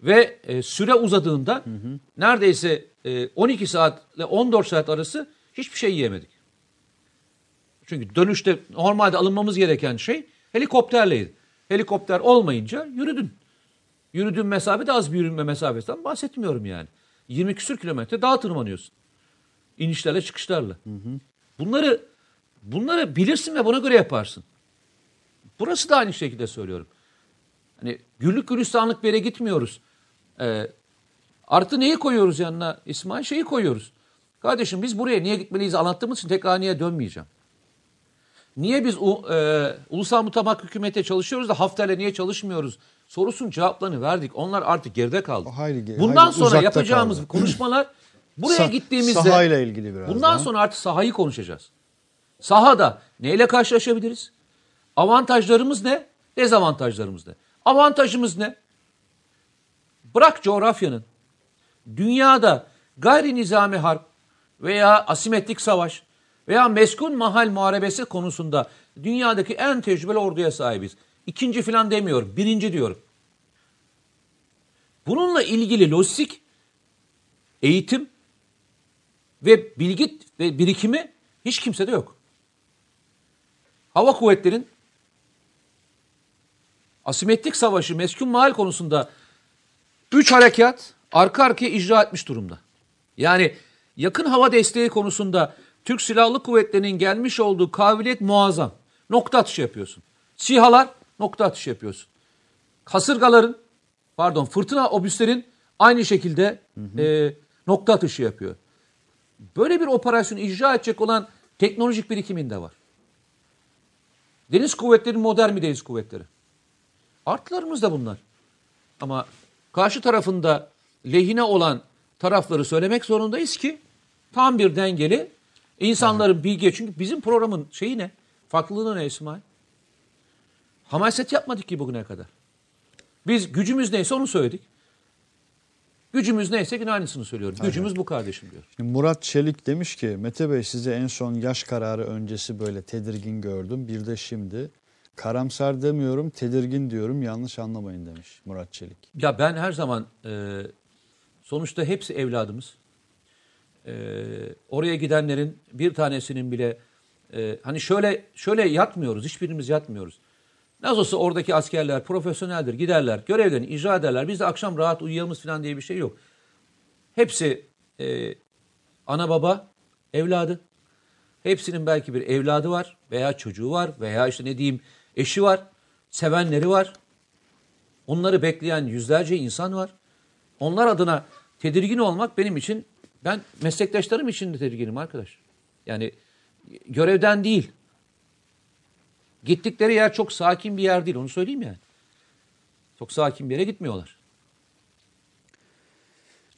ve e, süre uzadığında hı hı. neredeyse e, 12 saat ile 14 saat arası hiçbir şey yiyemedik. Çünkü dönüşte normalde alınmamız gereken şey helikopterleydi. Helikopter olmayınca yürüdün. Yürüdüğün mesafe de az bir yürüme mesafesinden bahsetmiyorum yani. 20 küsür kilometre daha tırmanıyorsun. İnişlerle çıkışlarla. Hı hı. Bunları bunları bilirsin ve buna göre yaparsın. Burası da aynı şekilde söylüyorum. Hani güllük gülistanlık bir yere gitmiyoruz. Ee, artı neyi koyuyoruz yanına İsmail? Şeyi koyuyoruz. Kardeşim biz buraya niye gitmeliyiz anlattığımız için tekrar niye dönmeyeceğim. Niye biz e, ulusal mutabak hükümete çalışıyoruz da Hafter'le niye çalışmıyoruz? Sorusun cevaplarını verdik. Onlar artık geride kaldı. Hayli, bundan hayli sonra yapacağımız kaldı. konuşmalar buraya Sa- gittiğimizde sahayla ilgili biraz bundan daha. sonra artık sahayı konuşacağız. Sahada neyle karşılaşabiliriz? Avantajlarımız ne? Dezavantajlarımız ne? Avantajımız ne? Bırak coğrafyanın. Dünyada gayri nizami harp veya asimetrik savaş veya meskun mahal muharebesi konusunda dünyadaki en tecrübeli orduya sahibiz. İkinci falan demiyorum, birinci diyorum. Bununla ilgili lojistik, eğitim ve bilgi ve birikimi hiç kimsede yok. Hava kuvvetlerin asimetrik savaşı meskun mahal konusunda 3 harekat arka arkaya icra etmiş durumda. Yani yakın hava desteği konusunda Türk Silahlı Kuvvetleri'nin gelmiş olduğu kabiliyet muazzam. Nokta atışı yapıyorsun. SİHA'lar nokta atışı yapıyorsun. Kasırgaların, pardon fırtına obüslerin aynı şekilde hı hı. E, nokta atışı yapıyor. Böyle bir operasyon icra edecek olan teknolojik birikimin de var. Deniz kuvvetleri modern mi deniz kuvvetleri? Artılarımız da bunlar. Ama karşı tarafında lehine olan tarafları söylemek zorundayız ki tam bir dengeli insanların bilgi çünkü bizim programın şeyi ne? Farklılığı ne İsmail? Hamaset yapmadık ki bugüne kadar. Biz gücümüz neyse onu söyledik. Gücümüz neyse yine aynısını söylüyorum. Aynen. Gücümüz bu kardeşim diyor. Şimdi Murat Çelik demiş ki Mete Bey size en son yaş kararı öncesi böyle tedirgin gördüm. Bir de şimdi karamsar demiyorum tedirgin diyorum yanlış anlamayın demiş Murat Çelik. Ya ben her zaman e, sonuçta hepsi evladımız. E, oraya gidenlerin bir tanesinin bile e, hani şöyle şöyle yatmıyoruz hiçbirimiz yatmıyoruz. Nasıl olsa oradaki askerler profesyoneldir giderler görevlerini icra ederler biz de akşam rahat uyuyalımız falan diye bir şey yok. Hepsi e, ana baba evladı. Hepsinin belki bir evladı var veya çocuğu var veya işte ne diyeyim eşi var, sevenleri var. Onları bekleyen yüzlerce insan var. Onlar adına tedirgin olmak benim için, ben meslektaşlarım için de tedirginim arkadaş. Yani görevden değil. Gittikleri yer çok sakin bir yer değil, onu söyleyeyim yani. Çok sakin bir yere gitmiyorlar.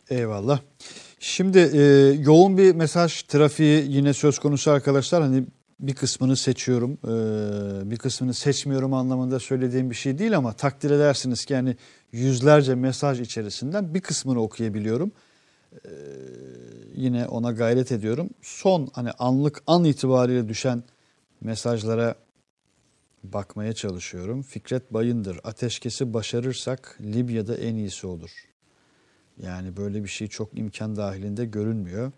Eyvallah. Şimdi e, yoğun bir mesaj trafiği yine söz konusu arkadaşlar. Hani bir kısmını seçiyorum, e, bir kısmını seçmiyorum anlamında söylediğim bir şey değil ama takdir edersiniz ki yani yüzlerce mesaj içerisinden bir kısmını okuyabiliyorum. E, yine ona gayret ediyorum. Son hani anlık an itibariyle düşen mesajlara bakmaya çalışıyorum. Fikret Bayındır, ateşkesi başarırsak Libya'da en iyisi olur. Yani böyle bir şey çok imkan dahilinde görünmüyor.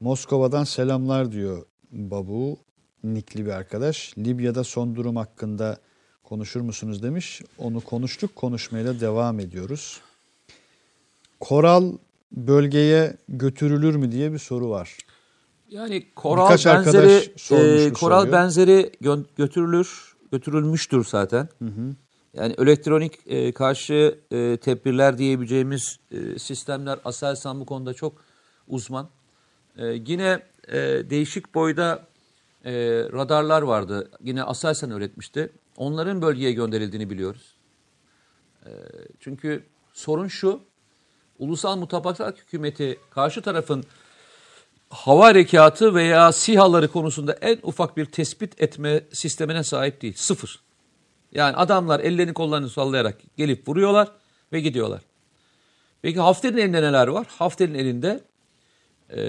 Moskova'dan selamlar diyor Babu nikli bir arkadaş. Libya'da son durum hakkında konuşur musunuz demiş. Onu konuştuk. Konuşmaya da devam ediyoruz. Koral bölgeye götürülür mü diye bir soru var. Yani koral Birkaç benzeri e, koral soruyor. benzeri gö götürülür, götürülmüştür zaten. Hı hı. Yani elektronik e, karşı e, tedbirler diyebileceğimiz e, sistemler Aselsan bu konuda çok uzman. E, yine e, değişik boyda e, radarlar vardı. Yine Aselsan öğretmişti. Onların bölgeye gönderildiğini biliyoruz. E, çünkü sorun şu, ulusal mutabakat hükümeti karşı tarafın hava harekatı veya sihaları konusunda en ufak bir tespit etme sistemine sahip değil. Sıfır. Yani adamlar ellerini kollarını sallayarak gelip vuruyorlar ve gidiyorlar. Peki Hafter'in elinde neler var? Hafter'in elinde e,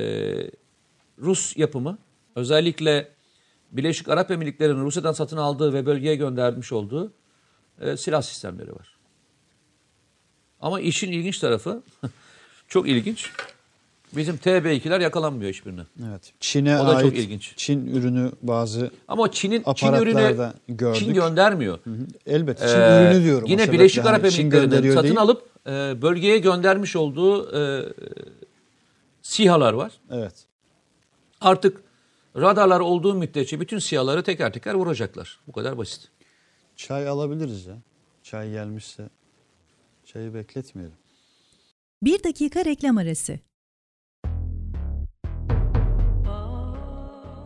Rus yapımı özellikle Birleşik Arap Emirlikleri'nin Rusya'dan satın aldığı ve bölgeye göndermiş olduğu e, silah sistemleri var. Ama işin ilginç tarafı, çok ilginç. Bizim TB2'ler yakalanmıyor hiçbirine. Evet. Çin'e o da ait çok ilginç. Çin ürünü bazı Ama Çin'in Çin ürünü gördük. Çin göndermiyor. Hı hı. Elbette Çin ee, ürünü diyorum. Yine Birleşik Arap Emirlikleri'nin satın değil. alıp e, bölgeye göndermiş olduğu e, SİHA'lar var. Evet. Artık Radarlar olduğu müddetçe bütün siyahları teker teker vuracaklar. Bu kadar basit. Çay alabiliriz ya. Çay gelmişse çayı bekletmeyelim. Bir dakika reklam arası.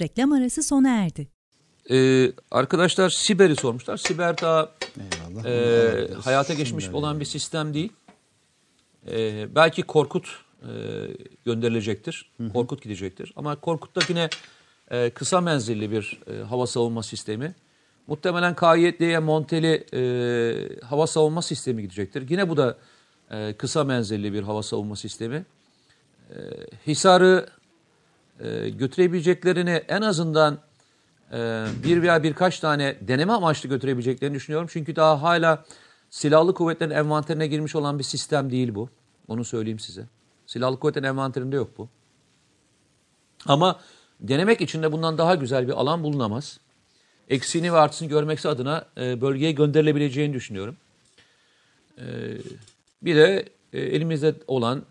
Reklam arası sona erdi. Ee, arkadaşlar Siber'i sormuşlar. Siber daha Eyvallah. e, hayata geçmiş olan bir sistem değil. E, belki Korkut e, gönderilecektir. Korkut gidecektir. Ama Korkut'ta yine e, kısa menzilli bir e, hava savunma sistemi. Muhtemelen KYD'ye monteli e, hava savunma sistemi gidecektir. Yine bu da e, kısa menzilli bir hava savunma sistemi. E, Hisar'ı e, götürebileceklerini en azından e, bir veya birkaç tane deneme amaçlı götürebileceklerini düşünüyorum. Çünkü daha hala silahlı kuvvetlerin envanterine girmiş olan bir sistem değil bu. Onu söyleyeyim size. Silahlı kuvvetlerin envanterinde yok bu. Ama denemek için de bundan daha güzel bir alan bulunamaz. Eksiğini ve artısını görmeksi adına e, bölgeye gönderilebileceğini düşünüyorum. Bir de elimizde olan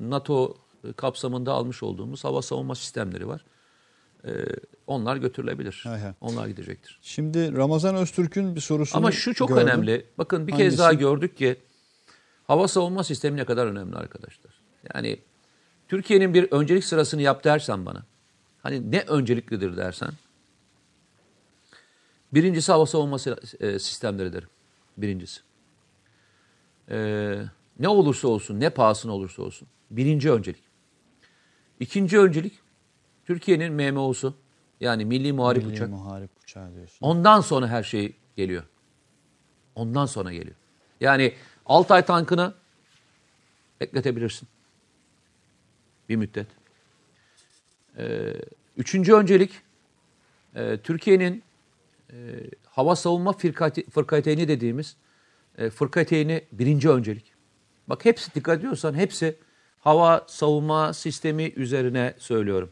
NATO kapsamında almış olduğumuz hava savunma sistemleri var. E, onlar götürülebilir. Hay. Onlar gidecektir. Şimdi Ramazan Öztürk'ün bir sorusunu Ama şu çok gördüm. önemli. Bakın bir Hangisi? kez daha gördük ki hava savunma sistemi ne kadar önemli arkadaşlar. Yani Türkiye'nin bir öncelik sırasını yap dersen bana. Hani ne önceliklidir dersen. Birincisi hava savunma e, sistemleri derim. Birincisi. Ee, ne olursa olsun, ne pahasına olursa olsun. Birinci öncelik. İkinci öncelik Türkiye'nin MMO'su. Yani Milli Muharip Milli Uçak. Muharip uçağı diyorsun. Ondan sonra her şey geliyor. Ondan sonra geliyor. Yani Altay tankını bekletebilirsin. Bir müddet. Ee, üçüncü öncelik e, Türkiye'nin e, hava savunma fırkate, fırkateyni dediğimiz e, fırkateyni birinci öncelik. Bak hepsi dikkat ediyorsan hepsi hava savunma sistemi üzerine söylüyorum.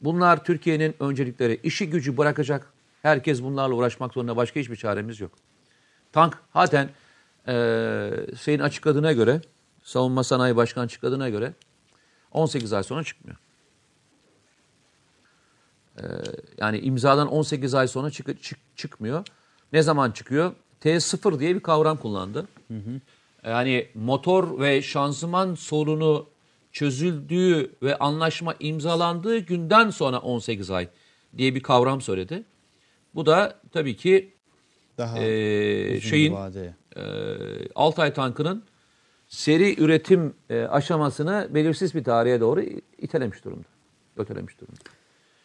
Bunlar Türkiye'nin öncelikleri. İşi gücü bırakacak. Herkes bunlarla uğraşmak zorunda. Başka hiçbir çaremiz yok. Tank zaten eee şeyin açıkladığına göre, Savunma Sanayi Başkanı açıkladığına göre 18 ay sonra çıkmıyor. Eee, yani imzadan 18 ay sonra çık, çık- çıkmıyor. Ne zaman çıkıyor? T0 diye bir kavram kullandı. Yani motor ve şanzıman sorunu çözüldüğü ve anlaşma imzalandığı günden sonra 18 ay diye bir kavram söyledi. Bu da tabii ki Daha bir şeyin vadeye. e, Altay tankının seri üretim e, aşamasını belirsiz bir tarihe doğru itelemiş durumda. Ötelemiş durumda.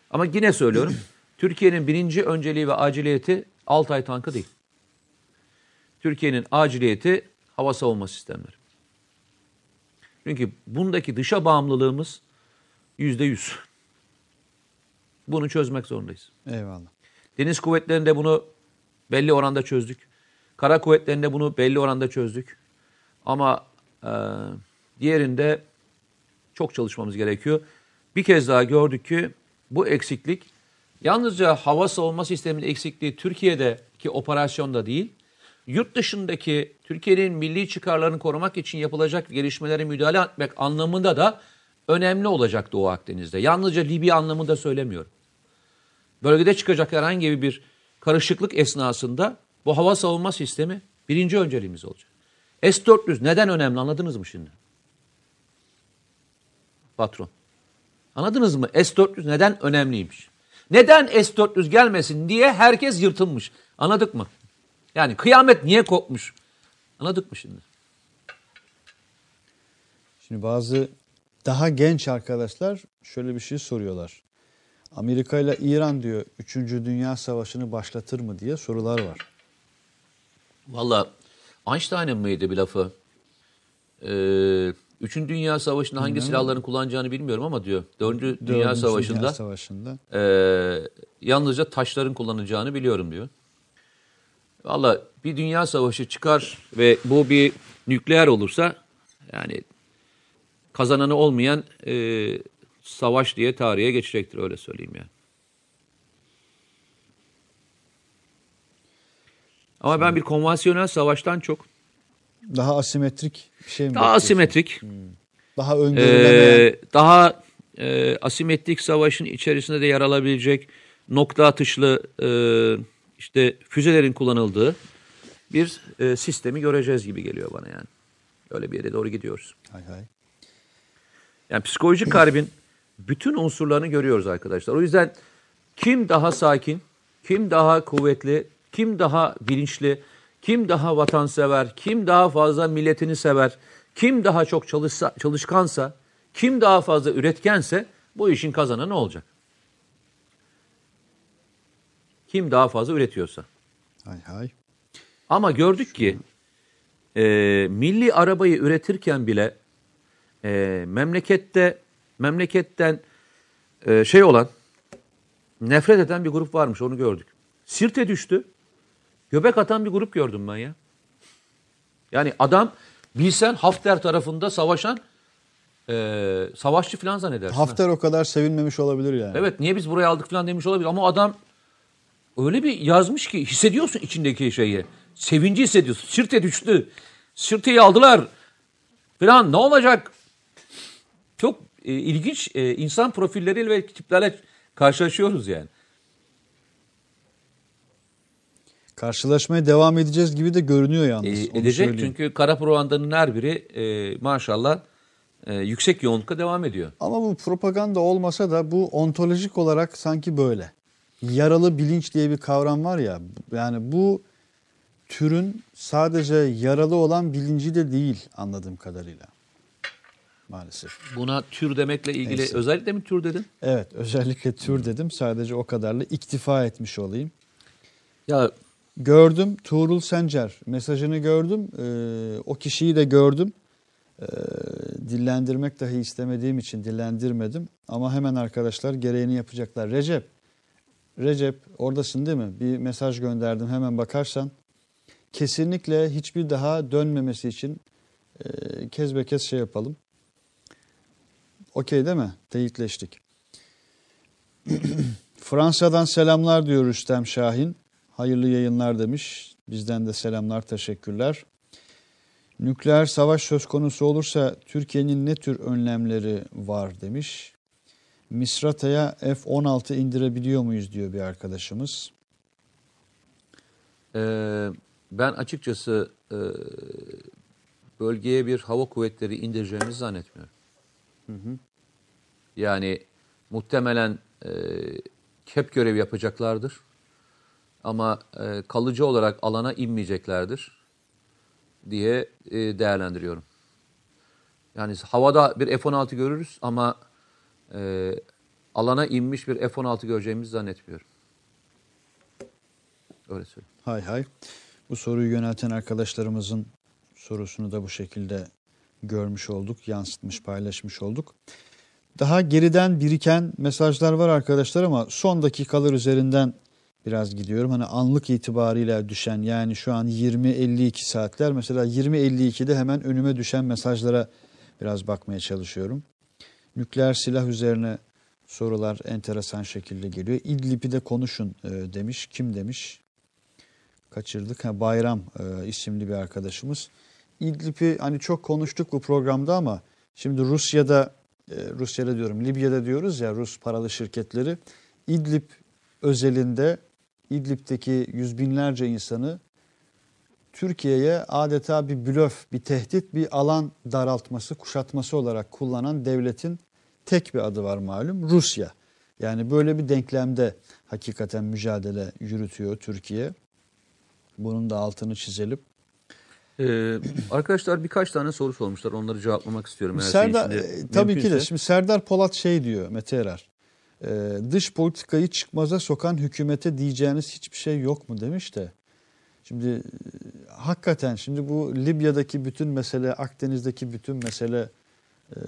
Ama yine söylüyorum. Türkiye'nin birinci önceliği ve aciliyeti Altay tankı değil. Türkiye'nin aciliyeti hava savunma sistemleri. Çünkü bundaki dışa bağımlılığımız yüzde yüz. Bunu çözmek zorundayız. Eyvallah. Deniz kuvvetlerinde bunu belli oranda çözdük. Kara kuvvetlerinde bunu belli oranda çözdük. Ama e, diğerinde çok çalışmamız gerekiyor. Bir kez daha gördük ki bu eksiklik yalnızca hava savunma sisteminin eksikliği Türkiye'deki operasyonda değil, yurt dışındaki Türkiye'nin milli çıkarlarını korumak için yapılacak gelişmelere müdahale etmek anlamında da önemli olacak Doğu Akdeniz'de. Yalnızca Libya anlamında söylemiyorum bölgede çıkacak herhangi bir karışıklık esnasında bu hava savunma sistemi birinci önceliğimiz olacak. S-400 neden önemli anladınız mı şimdi? Patron. Anladınız mı? S-400 neden önemliymiş? Neden S-400 gelmesin diye herkes yırtılmış. Anladık mı? Yani kıyamet niye kopmuş? Anladık mı şimdi? Şimdi bazı daha genç arkadaşlar şöyle bir şey soruyorlar. Amerika ile İran diyor 3. Dünya Savaşı'nı başlatır mı diye sorular var. Valla Einstein'ın mıydı bir lafı? Ee, Üçüncü Dünya Savaşı'nda hangi silahların kullanacağını bilmiyorum ama diyor. Dördüncü Dünya Dördüncü Savaşı'nda Dünya Savaşı'nda. e, yalnızca taşların kullanacağını biliyorum diyor. Valla bir dünya savaşı çıkar ve bu bir nükleer olursa yani kazananı olmayan e, savaş diye tarihe geçecektir öyle söyleyeyim yani. Ama ben bir konvansiyonel savaştan çok daha asimetrik bir şey mi? Daha asimetrik. Hmm. Daha öngörülemeyen. Ee, daha e, asimetrik savaşın içerisinde de yer alabilecek nokta atışlı e, işte füzelerin kullanıldığı bir e, sistemi göreceğiz gibi geliyor bana yani. Öyle bir yere doğru gidiyoruz. Hay hay. Yani psikolojik harbin bütün unsurlarını görüyoruz arkadaşlar. O yüzden kim daha sakin, kim daha kuvvetli, kim daha bilinçli, kim daha vatansever, kim daha fazla milletini sever, kim daha çok çalışsa, çalışkansa, kim daha fazla üretkense bu işin kazananı olacak. Kim daha fazla üretiyorsa. Hay hay. Ama gördük ki e, milli arabayı üretirken bile e, memlekette memleketten e, şey olan nefret eden bir grup varmış onu gördük. Sirte düştü. Göbek atan bir grup gördüm ben ya. Yani adam bilsen Hafter tarafında savaşan e, savaşçı falan zannedersin. ha. Hafter o kadar sevinmemiş olabilir yani. Evet niye biz buraya aldık falan demiş olabilir ama adam öyle bir yazmış ki hissediyorsun içindeki şeyi. Sevinci hissediyorsun. Sirte düştü. Sirte'yi aldılar falan ne olacak? Çok e, ilginç e, insan profilleriyle ve tiplerle karşılaşıyoruz yani. Karşılaşmaya devam edeceğiz gibi de görünüyor E, yalnız. onu edecek söyleyeyim. çünkü kara propagandanın her biri e, maşallah e, yüksek yoğunlukla devam ediyor. Ama bu propaganda olmasa da bu ontolojik olarak sanki böyle. Yaralı bilinç diye bir kavram var ya. Yani bu türün sadece yaralı olan bilinci de değil anladığım kadarıyla. Maalesef. Buna tür demekle ilgili Neyse. özellikle mi tür dedin? Evet özellikle tür dedim. Sadece o kadarla iktifa etmiş olayım. Ya Gördüm Tuğrul Sencer mesajını gördüm. Ee, o kişiyi de gördüm. Ee, dillendirmek dahi istemediğim için dillendirmedim. Ama hemen arkadaşlar gereğini yapacaklar. Recep, Recep oradasın değil mi? Bir mesaj gönderdim hemen bakarsan. Kesinlikle hiçbir daha dönmemesi için e, kez be kez şey yapalım. Okey değil mi? Teyitleştik. Fransa'dan selamlar diyor Rüstem Şahin. Hayırlı yayınlar demiş. Bizden de selamlar, teşekkürler. Nükleer savaş söz konusu olursa Türkiye'nin ne tür önlemleri var demiş. Misrata'ya F-16 indirebiliyor muyuz diyor bir arkadaşımız. Ee, ben açıkçası e, bölgeye bir hava kuvvetleri indireceğimizi zannetmiyorum. Yani muhtemelen e, kep görevi yapacaklardır. Ama e, kalıcı olarak alana inmeyeceklerdir diye e, değerlendiriyorum. Yani havada bir F-16 görürüz ama e, alana inmiş bir F-16 göreceğimizi zannetmiyorum. Öyle söyleyeyim. Hay hay. Bu soruyu yönelten arkadaşlarımızın sorusunu da bu şekilde görmüş olduk, yansıtmış, paylaşmış olduk. Daha geriden biriken mesajlar var arkadaşlar ama son dakikalar üzerinden biraz gidiyorum. Hani anlık itibariyle düşen yani şu an 20-52 saatler mesela 20-52'de hemen önüme düşen mesajlara biraz bakmaya çalışıyorum. Nükleer silah üzerine sorular enteresan şekilde geliyor. İdlib'i de konuşun e, demiş. Kim demiş? Kaçırdık. Ha, Bayram e, isimli bir arkadaşımız. İdlib'i hani çok konuştuk bu programda ama şimdi Rusya'da e, Rusya'da diyorum Libya'da diyoruz ya Rus paralı şirketleri İdlib özelinde İdlib'deki yüz binlerce insanı Türkiye'ye adeta bir blöf, bir tehdit, bir alan daraltması, kuşatması olarak kullanan devletin tek bir adı var malum Rusya. Yani böyle bir denklemde hakikaten mücadele yürütüyor Türkiye. Bunun da altını çizelim. Ee, arkadaşlar birkaç tane soru sormuşlar. Onları cevaplamak istiyorum. Serdar, şey içinde e, tabii ki de mümkünse. şimdi Serdar Polat şey diyor Mete Erer. e, dış politikayı çıkmaza sokan hükümete diyeceğiniz hiçbir şey yok mu demiş de. Şimdi e, hakikaten şimdi bu Libya'daki bütün mesele, Akdeniz'deki bütün mesele e,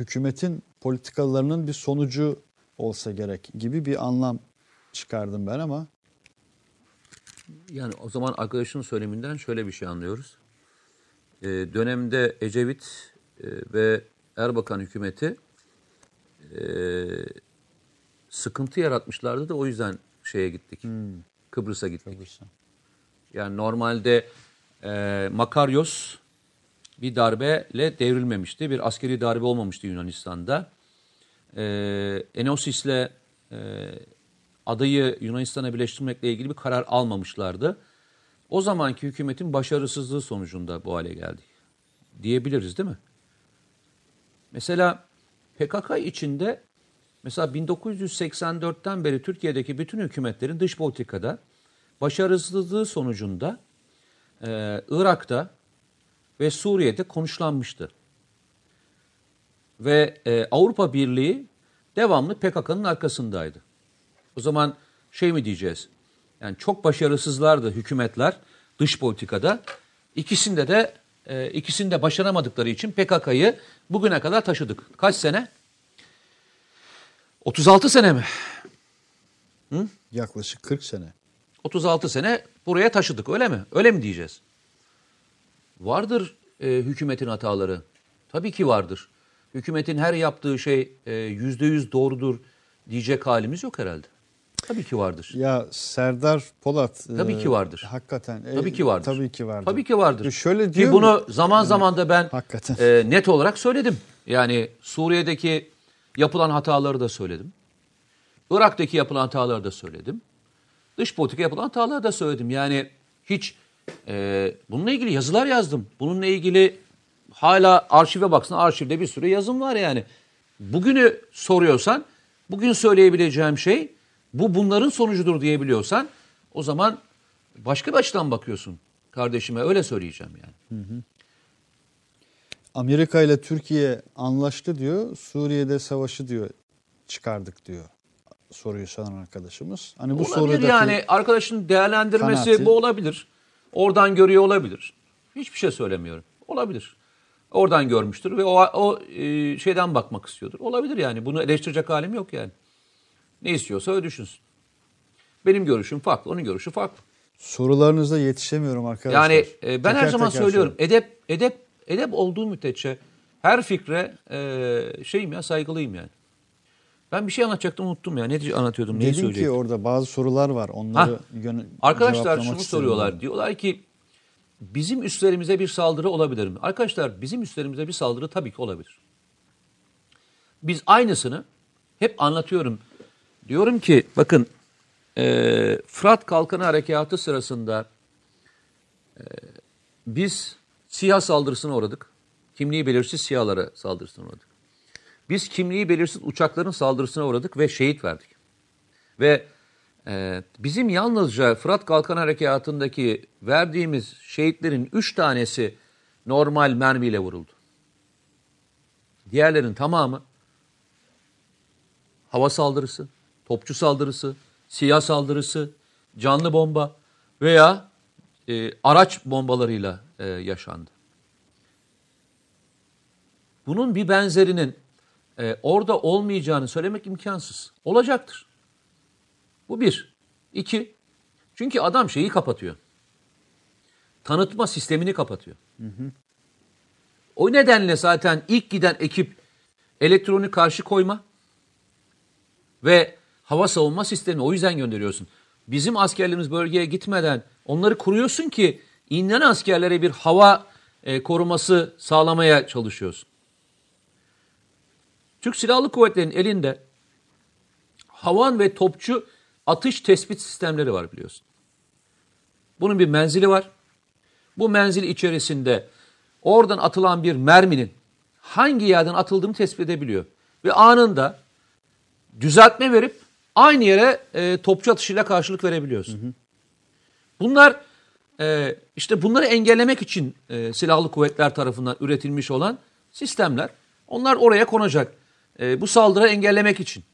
hükümetin politikalarının bir sonucu olsa gerek gibi bir anlam çıkardım ben ama Yani o zaman arkadaşın söyleminden şöyle bir şey anlıyoruz. Ee, dönemde Ecevit e, ve Erbakan hükümeti e, sıkıntı yaratmışlardı da o yüzden şeye gittik. Kıbrıs'a gittik. Yani normalde e, Makaryos bir darbeyle devrilmemişti. Bir askeri darbe olmamıştı Yunanistan'da. E, Enosis'le e, adayı Yunanistan'a birleştirmekle ilgili bir karar almamışlardı. O zamanki hükümetin başarısızlığı sonucunda bu hale geldi. Diyebiliriz değil mi? Mesela PKK içinde mesela 1984'ten beri Türkiye'deki bütün hükümetlerin dış politikada başarısızlığı sonucunda e, Irak'ta ve Suriye'de konuşlanmıştı. Ve e, Avrupa Birliği devamlı PKK'nın arkasındaydı. O zaman şey mi diyeceğiz? Yani çok başarısızlardı hükümetler dış politikada. İkisinde de e, ikisinde başaramadıkları için PKK'yı bugüne kadar taşıdık. Kaç sene? 36 sene mi? Yaklaşık 40 sene. 36 sene buraya taşıdık öyle mi? Öyle mi diyeceğiz? Vardır e, hükümetin hataları. Tabii ki vardır. Hükümetin her yaptığı şey e, yüzde yüz doğrudur diyecek halimiz yok herhalde. Tabii ki vardır. Ya Serdar Polat. Tabii ki vardır. Hakikaten. e, Tabii ki vardır. Tabii ki vardır. Tabii ki vardır. E, Şöyle Ki diyor bunu mu? zaman zaman da ben Hakikaten. e, net olarak söyledim. Yani Suriye'deki yapılan hataları da söyledim. Irak'taki yapılan hataları da söyledim. Dış politika yapılan hataları da söyledim. Yani hiç e, bununla ilgili yazılar yazdım. Bununla ilgili hala arşive baksana arşivde bir sürü yazım var yani. Bugünü soruyorsan bugün söyleyebileceğim şey bu bunların sonucudur diyebiliyorsan o zaman başka bir açıdan bakıyorsun kardeşime öyle söyleyeceğim yani. Amerika ile Türkiye anlaştı diyor. Suriye'de savaşı diyor çıkardık diyor. Soruyu soran arkadaşımız. Hani bu olabilir sorudaki yani arkadaşın değerlendirmesi kanaati- bu olabilir. Oradan görüyor olabilir. Hiçbir şey söylemiyorum. Olabilir. Oradan görmüştür ve o, o e, şeyden bakmak istiyordur. Olabilir yani. Bunu eleştirecek halim yok yani. Ne istiyorsa öyle düşünsün. Benim görüşüm farklı, onun görüşü farklı. sorularınızda yetişemiyorum arkadaşlar. Yani e, ben her Teker zaman teker söylüyorum. sorun. Edep edep edep olduğu müddetçe her fikre e, şeyim ya saygılıyım yani. Ben bir şey anlatacaktım unuttum ya. Ne anlatıyordum? Neyi Dedim ki orada bazı sorular var. Onları Ha. yöne- Arkadaşlar şunu soruyorlar. ben. Diyorlar ki bizim üstlerimize bir saldırı olabilir mi? Arkadaşlar bizim üstlerimize bir saldırı tabii ki olabilir. Biz aynısını hep anlatıyorum. Diyorum ki bakın e, Fırat Kalkanı Harekatı sırasında e, biz siyah saldırısına uğradık. Kimliği belirsiz siyahlara saldırısına uğradık. Biz kimliği belirsiz uçakların saldırısına uğradık ve şehit verdik. Ve e, bizim yalnızca Fırat Kalkan Harekatı'ndaki verdiğimiz şehitlerin üç tanesi normal mermiyle vuruldu. Diğerlerin tamamı hava saldırısı, topçu saldırısı, siyah saldırısı, canlı bomba veya e, araç bombalarıyla e, yaşandı. Bunun bir benzerinin e, orada olmayacağını söylemek imkansız. Olacaktır. Bu bir. İki, çünkü adam şeyi kapatıyor. Tanıtma sistemini kapatıyor. O nedenle zaten ilk giden ekip elektronik karşı koyma ve hava savunma sistemi o yüzden gönderiyorsun. Bizim askerlerimiz bölgeye gitmeden onları kuruyorsun ki inen askerlere bir hava e, koruması sağlamaya çalışıyorsun. Türk Silahlı Kuvvetleri'nin elinde havan ve topçu atış tespit sistemleri var biliyorsun. Bunun bir menzili var. Bu menzil içerisinde oradan atılan bir merminin hangi yerden atıldığını tespit edebiliyor. Ve anında düzeltme verip aynı yere e, topçu atışıyla karşılık verebiliyorsun. Bunlar e, işte bunları engellemek için e, silahlı kuvvetler tarafından üretilmiş olan sistemler. Onlar oraya konacak. E, bu saldırı engellemek için.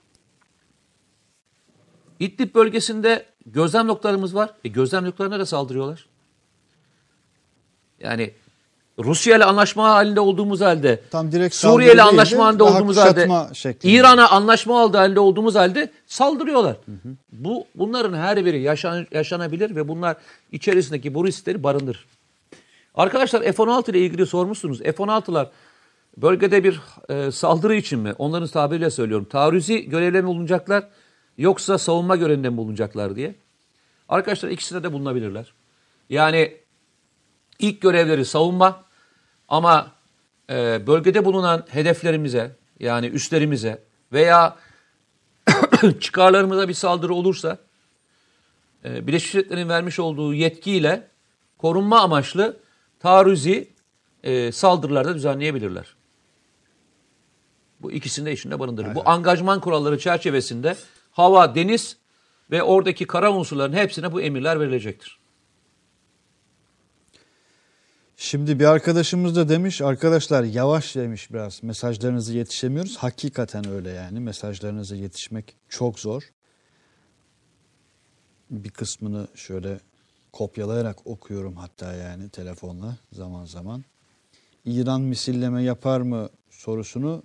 İdlib bölgesinde gözlem noktalarımız var. E, gözlem noktalarına da saldırıyorlar. Yani Rusya ile anlaşma halinde olduğumuz halde, Tam direkt Suriye ile anlaşma halinde olduğumuz halde. İran'a anlaşma halde halde olduğumuz halde saldırıyorlar. Bu bunların her biri yaşan, yaşanabilir ve bunlar içerisindeki bu riskleri barındırır. Arkadaşlar F-16 ile ilgili sormuşsunuz. F-16'lar bölgede bir e, saldırı için mi? Onların tabiriyle söylüyorum. Taarruzi görevle mi bulunacaklar yoksa savunma görevinde mi bulunacaklar diye. Arkadaşlar ikisine de bulunabilirler. Yani ilk görevleri savunma ama e, bölgede bulunan hedeflerimize yani üstlerimize veya çıkarlarımıza bir saldırı olursa e, Birleşmiş Milletler'in vermiş olduğu yetkiyle korunma amaçlı taarruzi e, saldırılarda düzenleyebilirler. Bu ikisini de içinde barındırır. Bu angajman kuralları çerçevesinde hava, deniz ve oradaki kara unsurların hepsine bu emirler verilecektir. Şimdi bir arkadaşımız da demiş arkadaşlar yavaş demiş biraz mesajlarınızı yetişemiyoruz. Hakikaten öyle yani mesajlarınıza yetişmek çok zor. Bir kısmını şöyle kopyalayarak okuyorum hatta yani telefonla zaman zaman. İran misilleme yapar mı sorusunu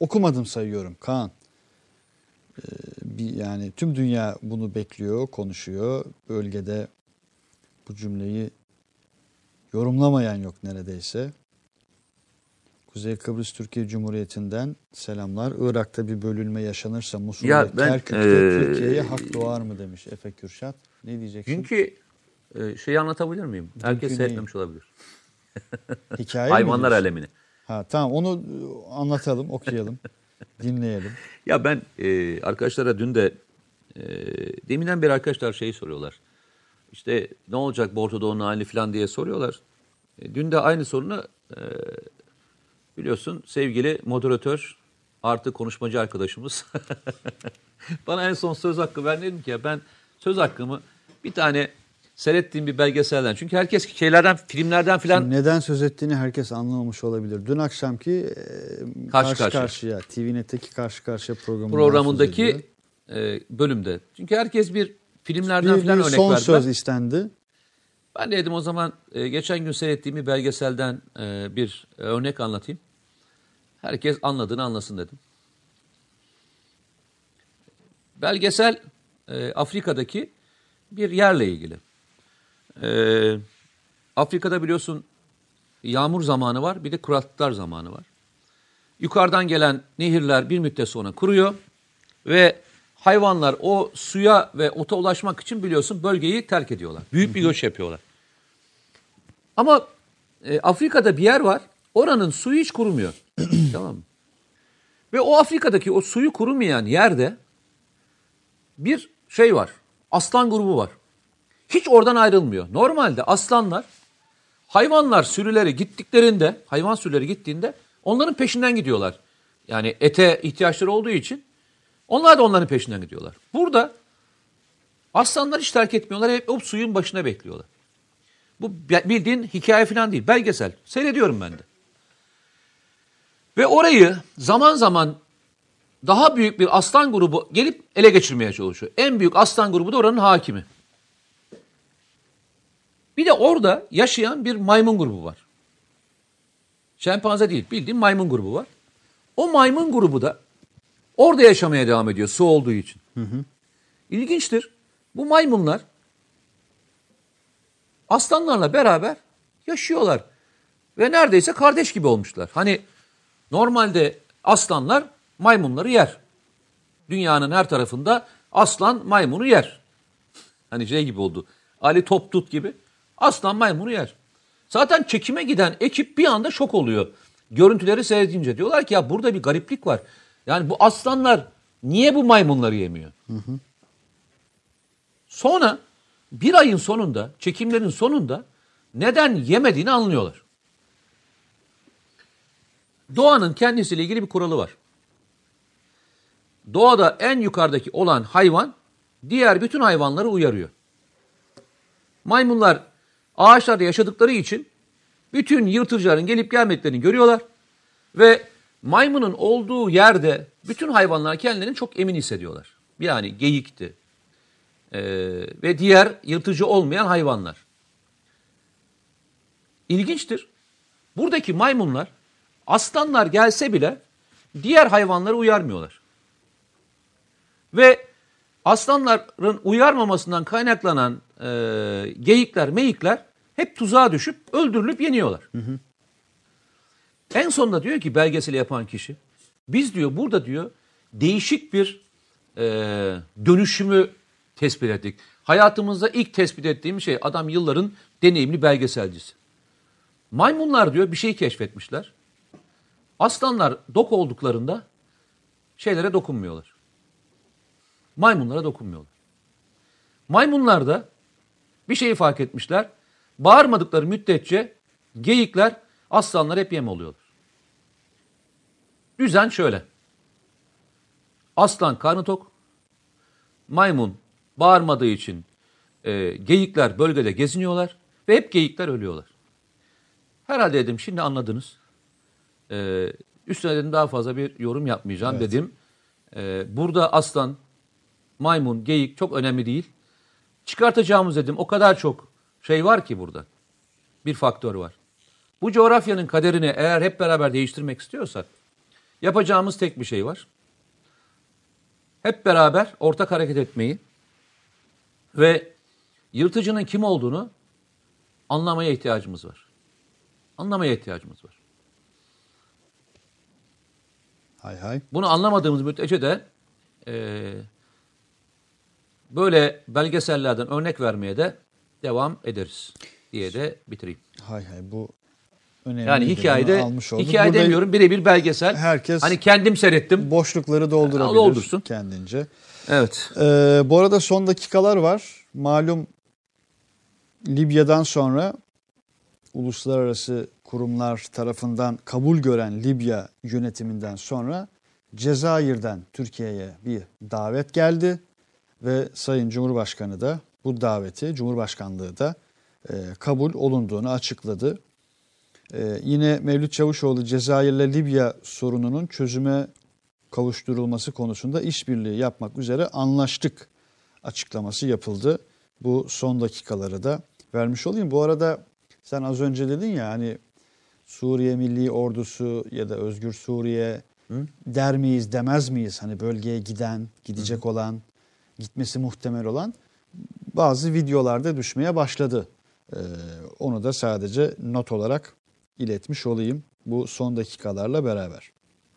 okumadım sayıyorum Kaan. Ee, bir, yani tüm dünya bunu bekliyor, konuşuyor. Bölgede bu cümleyi yorumlamayan yok neredeyse. Kuzey Kıbrıs Türkiye Cumhuriyeti'nden selamlar. Irak'ta bir bölünme yaşanırsa Musul Ya ben, Kerkük'te eee, Türkiye'ye hak doğar mı demiş Efe Kürşat. Ne diyeceksin? Çünkü e, şeyi anlatabilir miyim? Herkes neyi? seyretmemiş olabilir. Hikaye Hayvanlar alemini. Ha tamam onu e, anlatalım, okuyalım, dinleyelim. Ya ben e, arkadaşlara dün de e, deminden beri arkadaşlar şeyi soruyorlar. İşte ne olacak bu Orta Doğu'nun hali falan diye soruyorlar. E, dün de aynı sorunu e, biliyorsun sevgili moderatör artı konuşmacı arkadaşımız bana en son söz hakkı ben dedim ki ya ben söz hakkımı bir tane seyrettiğim bir belgeselden çünkü herkes şeylerden filmlerden falan Neden söz ettiğini herkes anlamamış olabilir. Dün akşamki e, Karşı karşı, karşıya. karşıya, TVNet'teki karşı karşıya programından programındaki e, bölümde. Çünkü herkes bir filmlerden bir, falan bir örnek son verdiler. söz istendi. Ben de dedim o zaman e, geçen gün seyrettiğim bir belgeselden e, bir örnek anlatayım. Herkes anladığını anlasın dedim. Belgesel e, Afrika'daki bir yerle ilgili. E, Afrika'da biliyorsun yağmur zamanı var bir de kuraklıklar zamanı var. Yukarıdan gelen nehirler bir müddet sonra kuruyor ve hayvanlar o suya ve ota ulaşmak için biliyorsun bölgeyi terk ediyorlar. Büyük bir göç yapıyorlar. Ama e, Afrika'da bir yer var. Oranın suyu hiç kurumuyor. tamam mı? Ve o Afrika'daki o suyu kurumayan yerde bir şey var. Aslan grubu var. Hiç oradan ayrılmıyor. Normalde aslanlar hayvanlar sürüleri gittiklerinde, hayvan sürüleri gittiğinde onların peşinden gidiyorlar. Yani ete ihtiyaçları olduğu için onlar da onların peşinden gidiyorlar. Burada aslanlar hiç terk etmiyorlar. Hep o suyun başına bekliyorlar. Bu bildiğin hikaye falan değil. Belgesel. Seyrediyorum ben de. Ve orayı zaman zaman daha büyük bir aslan grubu gelip ele geçirmeye çalışıyor. En büyük aslan grubu da oranın hakimi. Bir de orada yaşayan bir maymun grubu var. Şempanze değil, bildiğin maymun grubu var. O maymun grubu da orada yaşamaya devam ediyor su olduğu için. İlginçtir. Bu maymunlar aslanlarla beraber yaşıyorlar. Ve neredeyse kardeş gibi olmuşlar. Hani normalde aslanlar maymunları yer. Dünyanın her tarafında aslan maymunu yer. Hani şey gibi oldu. Ali top tut gibi. Aslan maymunu yer. Zaten çekime giden ekip bir anda şok oluyor. Görüntüleri seyredince diyorlar ki ya burada bir gariplik var. Yani bu aslanlar niye bu maymunları yemiyor? Sonra bir ayın sonunda, çekimlerin sonunda neden yemediğini anlıyorlar. Doğanın kendisiyle ilgili bir kuralı var. Doğada en yukarıdaki olan hayvan diğer bütün hayvanları uyarıyor. Maymunlar ağaçlarda yaşadıkları için bütün yırtıcıların gelip gelmediklerini görüyorlar ve maymunun olduğu yerde bütün hayvanlar kendilerini çok emin hissediyorlar. Yani geyikti ee, ve diğer yırtıcı olmayan hayvanlar. İlginçtir. Buradaki maymunlar aslanlar gelse bile diğer hayvanları uyarmıyorlar. Ve aslanların uyarmamasından kaynaklanan e, geyikler, meyikler hep tuzağa düşüp öldürülüp yeniyorlar. En sonunda diyor ki belgeseli yapan kişi, biz diyor burada diyor değişik bir e, dönüşümü tespit ettik. Hayatımızda ilk tespit ettiğim şey adam yılların deneyimli belgeselcisi. Maymunlar diyor bir şey keşfetmişler. Aslanlar dok olduklarında şeylere dokunmuyorlar. Maymunlara dokunmuyorlar. Maymunlar da bir şeyi fark etmişler. Bağırmadıkları müddetçe geyikler aslanlar hep yem oluyorlar. Düzen şöyle. Aslan karnı tok. Maymun bağırmadığı için e, geyikler bölgede geziniyorlar ve hep geyikler ölüyorlar. Herhalde dedim şimdi anladınız. E, üstüne dedim daha fazla bir yorum yapmayacağım Evet. dedim. E, burada aslan, maymun, geyik çok önemli değil. Çıkartacağımız dedim o kadar çok şey var ki burada. Bir faktör var. Bu coğrafyanın kaderini eğer hep beraber değiştirmek istiyorsak yapacağımız tek bir şey var. Hep beraber ortak hareket etmeyi ve yırtıcının kim olduğunu anlamaya ihtiyacımız var. Anlamaya ihtiyacımız var. Hay hay. Bunu anlamadığımız müddetçe de eee, böyle belgesellerden örnek vermeye de devam ederiz diye de bitireyim. Hay hay bu önemli. Yani hikayede almış olduk. hikaye Burada demiyorum birebir belgesel. herkes- hani kendim seyrettim. Boşlukları doldurabilir Doldursun. kendince. Evet. Ee, bu arada son dakikalar var. Malum Libya'dan sonra uluslararası kurumlar tarafından kabul gören Libya yönetiminden sonra Cezayir'den Türkiye'ye bir davet geldi ve Sayın Cumhurbaşkanı da bu daveti Cumhurbaşkanlığı da e, kabul olunduğunu açıkladı. E, yine Mevlüt Çavuşoğlu Cezayir'le Libya sorununun çözüme kavuşturulması konusunda işbirliği yapmak üzere anlaştık açıklaması yapıldı. Bu son dakikaları da vermiş olayım. Bu arada sen az önce dedin ya hani Suriye Milli Ordusu ya da Özgür Suriye der miyiz demez miyiz? Hani bölgeye giden, gidecek olan, gitmesi muhtemel olan bazı videolarda düşmeye başladı. Ee, onu da sadece not olarak iletmiş olayım bu son dakikalarla beraber.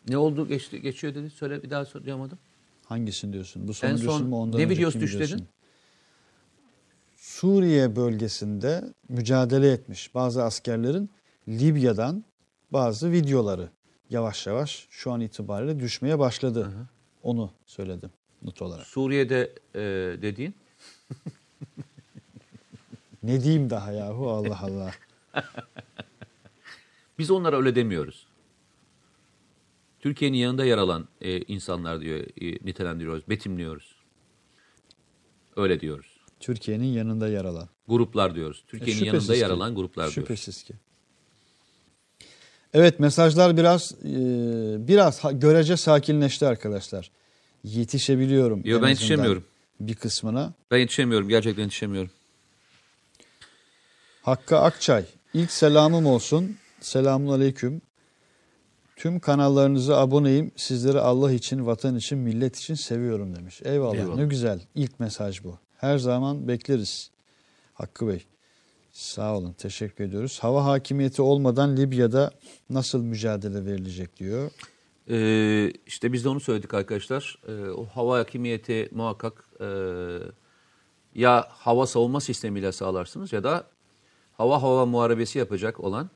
Ne oldu geçti geçiyor dedi. Söyle bir daha soramadım. Hangisini diyorsun? Bu En sonuncusu son mu ondan ne videosu dedin? Suriye bölgesinde mücadele etmiş bazı askerlerin Libya'dan bazı videoları yavaş yavaş şu an itibariyle düşmeye başladı. Onu söyledim not olarak. Suriye'de e, dediğin Ne diyeyim daha yahu Allah Allah. biz onlara öyle demiyoruz. Türkiye'nin yanında yer alan e, insanlar diyor e, nitelendiriyoruz, betimliyoruz. Öyle diyoruz. Türkiye'nin yanında yer alan. Gruplar diyoruz. Türkiye'nin E, şüphesiz yanında yer alan gruplar diyoruz. Şüphesiz ki. Evet mesajlar biraz e, biraz görece sakinleşti arkadaşlar. Yetişebiliyorum. Yo, en ben azından yetişemiyorum. Bir kısmına. Ben yetişemiyorum. Gerçekten yetişemiyorum. Hakkı Akçay. İlk selamım olsun. Selamun aleyküm. Tüm kanallarınıza aboneyim. Sizleri Allah için, vatan için, millet için seviyorum demiş. Eyvallah. Eyvallah. Ne güzel. İlk mesaj bu. Her zaman bekleriz. Hakkı Bey. Sağ olun. Teşekkür ediyoruz. Hava hakimiyeti olmadan Libya'da nasıl mücadele verilecek diyor. Ee, işte biz de onu söyledik arkadaşlar. Ee, o hava hakimiyeti muhakkak e, ya hava savunma sistemiyle sağlarsınız ya da hava hava muharebesi yapacak olan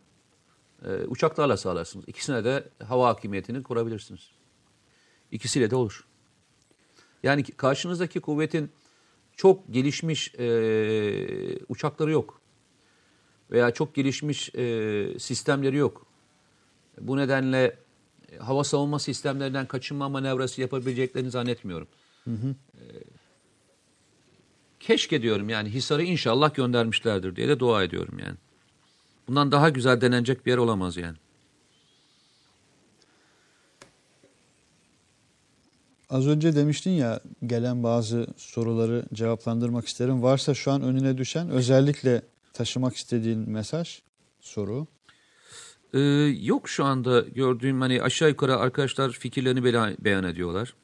e, uçaklarla sağlarsınız. İkisine de hava hakimiyetini kurabilirsiniz. İkisiyle de olur. Yani ki- karşınızdaki kuvvetin çok gelişmiş e, uçakları yok. Veya çok gelişmiş e, sistemleri yok. Bu nedenle e, hava savunma sistemlerinden kaçınma manevrası yapabileceklerini zannetmiyorum. E, keşke diyorum yani Hisar'ı inşallah göndermişlerdir diye de dua ediyorum yani. Bundan daha güzel denenecek bir yer olamaz yani. Az önce demiştin ya gelen bazı soruları cevaplandırmak isterim. Varsa şu an önüne düşen özellikle taşımak istediğin mesaj, soru. Ee, yok şu anda gördüğüm hani aşağı yukarı arkadaşlar fikirlerini beyan, beyan ediyorlar.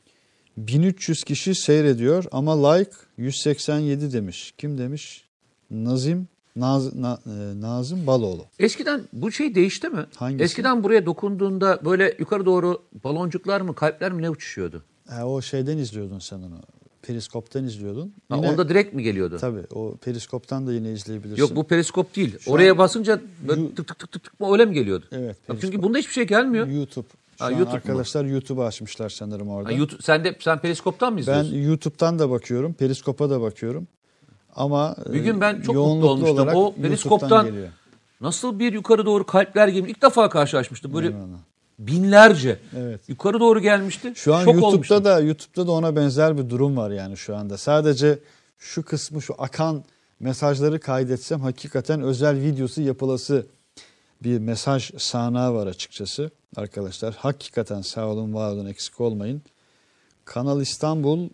1300 kişi seyrediyor ama like 187 demiş. Kim demiş? Nazim Naz, Na- e, Nazım Baloğlu. Eskiden bu şey değişti mi? Hangisi? Eskiden buraya dokunduğunda böyle yukarı doğru baloncuklar mı kalpler mi ne uçuşuyordu? Ha, o şeyden izliyordun sen onu. Periskop'tan izliyordun. Ha, Yine, onda direkt mi geliyordu? Tabii o Periskop'tan da yine izleyebilirsin. Yok bu periskop değil. Şu Oraya an- basınca tık tık tık tık tık öyle mi geliyordu? Evet, Bak çünkü periskop. bunda hiçbir şey gelmiyor. YouTube. Şu Ha, an YouTube arkadaşlar YouTube'u açmışlar sanırım orada. Ha, YouTube, sen de sen periskoptan mı ben izliyorsun? YouTube'dan da bakıyorum, Periskop'a da bakıyorum. Ama Bir gün ben e, çok mutlu olmuştum. O Periskop'tan geliyor. Nasıl bir yukarı doğru kalpler gibi ilk defa karşılaşmıştım. Böyle Eyvallah. binlerce Evet. yukarı doğru gelmişti. Şu an Şok YouTube'da olmuştum. da YouTube'da da ona benzer bir durum var yani şu anda. Sadece şu kısmı şu akan mesajları kaydetsem hakikaten özel videosu yapılası bir mesaj sahnağı var açıkçası arkadaşlar. Hakikaten sağ olun var olun eksik olmayın. Kanal İstanbul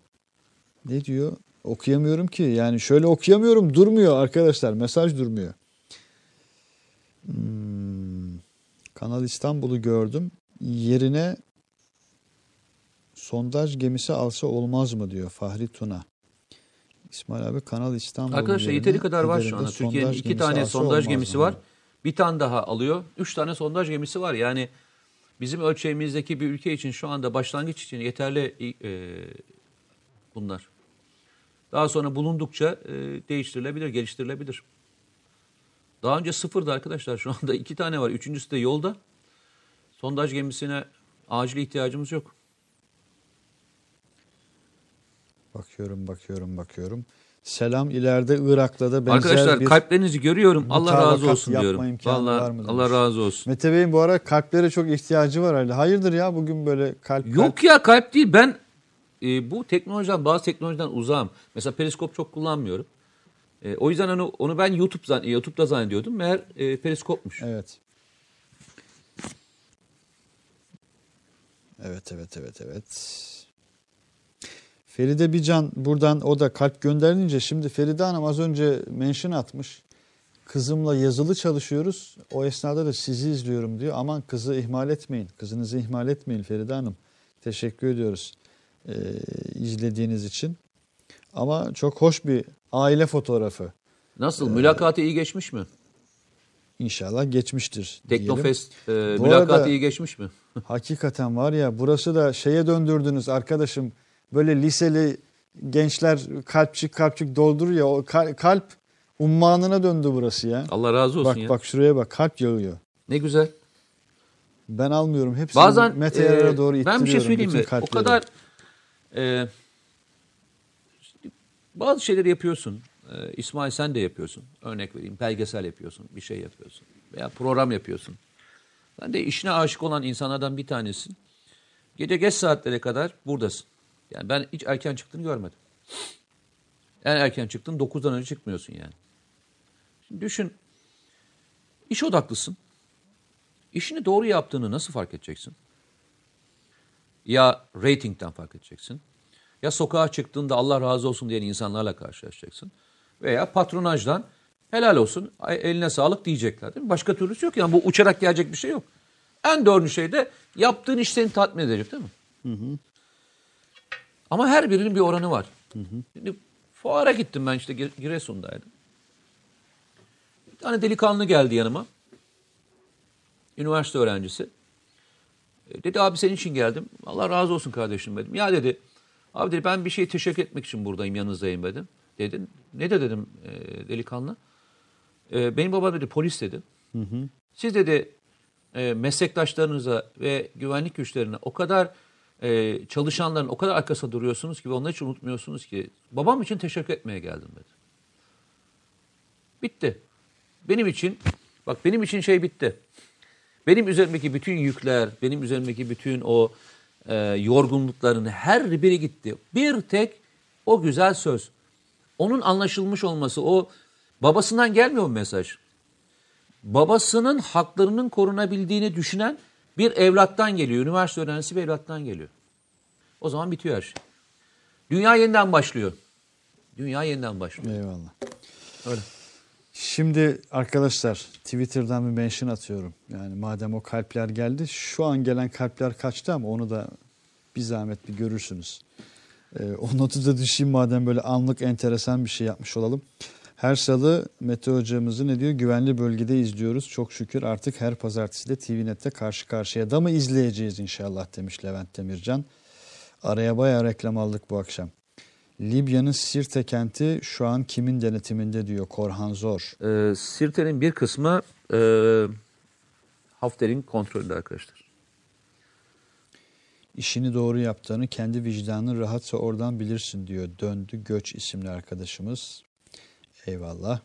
ne diyor? Okuyamıyorum ki. Yani şöyle okuyamıyorum durmuyor arkadaşlar. Mesaj durmuyor. Hmm. Kanal İstanbul'u gördüm. Yerine sondaj gemisi alsa olmaz mı diyor Fahri Tuna. İsmail abi Kanal İstanbul. Arkadaşlar yeteri kadar var şu anda. Türkiye'nin iki tane sondaj gemisi var. Bir tane daha alıyor. Üç tane sondaj gemisi var. Yani bizim ölçeğimizdeki bir ülke için şu anda başlangıç için yeterli e, bunlar. Daha sonra bulundukça e, değiştirilebilir, geliştirilebilir. Daha önce sıfırdı arkadaşlar. Şu anda iki tane var. Üçüncüsü de yolda. Sondaj gemisine acil ihtiyacımız yok. Bakıyorum bakıyorum bakıyorum. Selam ileride Irak'ta da benzer Arkadaşlar bir... kalplerinizi görüyorum. Allah razı olsun diyorum. Vallahi Allah razı olsun. Mete Bey'in bu ara kalplere çok ihtiyacı var herhalde. Hayırdır ya bugün böyle kalp kalp. Yok ya kalp değil. Ben e, bu teknolojiden bazı teknolojiden uzağım. Mesela periskop çok kullanmıyorum. E, o yüzden onu, onu ben YouTube zan- YouTube'da zannediyordum. Meğer e, periskopmuş. Evet. Evet evet evet evet. Feride Bican buradan o da kalp gönderince şimdi Feride Hanım az önce mention atmış. Kızımla yazılı çalışıyoruz. O esnada da sizi izliyorum diyor. Aman kızı ihmal etmeyin. Kızınızı ihmal etmeyin Feride Hanım. Teşekkür ediyoruz ee, izlediğiniz için. Ama çok hoş bir aile fotoğrafı. Nasıl? Mülakatı iyi geçmiş mi? İnşallah geçmiştir. Teknofest e, mülakatı arada- iyi geçmiş mi? Hakikaten var ya burası da şeye döndürdünüz arkadaşım. Böyle liseli gençler kalpçik kalpçik dolduruyor ya o kal- kalp ummanına döndü burası ya. Allah razı olsun Bak ya. bak şuraya bak kalp yağıyor. Ne güzel. Ben almıyorum hepsini Bazen Mete e, doğru ittiriyorum. ben bir şey söyleyeyim mi? O kalpleri. kadar e, bazı şeyleri yapıyorsun. E, İsmail sen de yapıyorsun. Örnek vereyim. Belgesel yapıyorsun. Bir şey yapıyorsun. Veya program yapıyorsun. Ben de işine aşık olan insanlardan bir tanesin. Gece geç saatlere kadar buradasın. Yani ben hiç erken çıktığını görmedim. En erken çıktın 9'dan önce çıkmıyorsun yani. Şimdi düşün. İş odaklısın. İşini doğru yaptığını nasıl fark edeceksin? Ya ratingden fark edeceksin. Ya sokağa çıktığında Allah razı olsun diyen insanlarla karşılaşacaksın. Veya patronajdan helal olsun eline sağlık diyecekler değil mi? Başka türlüsü yok yani bu uçarak gelecek bir şey yok. En doğru şey de yaptığın iş seni tatmin edecek değil mi? Ama her birinin bir oranı var. Şimdi fuara gittim ben işte Gir- Giresun'daydım. Bir tane delikanlı geldi yanıma. Üniversite öğrencisi. E, Dedi abi senin için geldim. Allah razı olsun kardeşim dedim. Ya dedi abi dedi ben bir şey teşekkür etmek için buradayım yanınızdayım dedim. Dedi. Ne de dedim e, delikanlı. E, benim babam dedi polis dedi. Siz dedi e, meslektaşlarınıza ve güvenlik güçlerine o kadar e, çalışanların o kadar arkasında duruyorsunuz ki ve onları hiç unutmuyorsunuz ki babam için teşekkür etmeye geldim dedi. Bitti. Benim için bak benim için şey bitti. Benim üzerimdeki bütün yükler, benim üzerimdeki bütün o e, yorgunlukların her biri gitti. Bir tek o güzel söz. Onun anlaşılmış olması, o babasından gelmiyor mu mesaj? Babasının haklarının korunabildiğini düşünen bir evlattan geliyor. Üniversite öğrencisi bir evlattan geliyor. O zaman bitiyor her şey. Dünya yeniden başlıyor. Dünya yeniden başlıyor. Eyvallah. Öyle. Şimdi arkadaşlar Twitter'dan bir mention atıyorum. Yani madem o kalpler geldi şu an gelen kalpler kaçtı ama onu da bir zahmet bir görürsünüz. Ee, o notu da düşeyim madem böyle anlık enteresan bir şey yapmış olalım. Her salı Mete hocamızı ne diyor? Güvenli bölgede izliyoruz. Çok şükür artık her pazartesi de TVNet'te karşı karşıya da mı izleyeceğiz inşallah demiş Levent Demircan. Araya bayağı reklam aldık bu akşam. Libya'nın Sirte kenti şu an kimin denetiminde diyor Korhan Zor. Ee, Sirte'nin bir kısmı e, Hafter'in kontrolünde arkadaşlar. İşini doğru yaptığını kendi vicdanın rahatsa oradan bilirsin diyor. Döndü Göç isimli arkadaşımız. Eyvallah.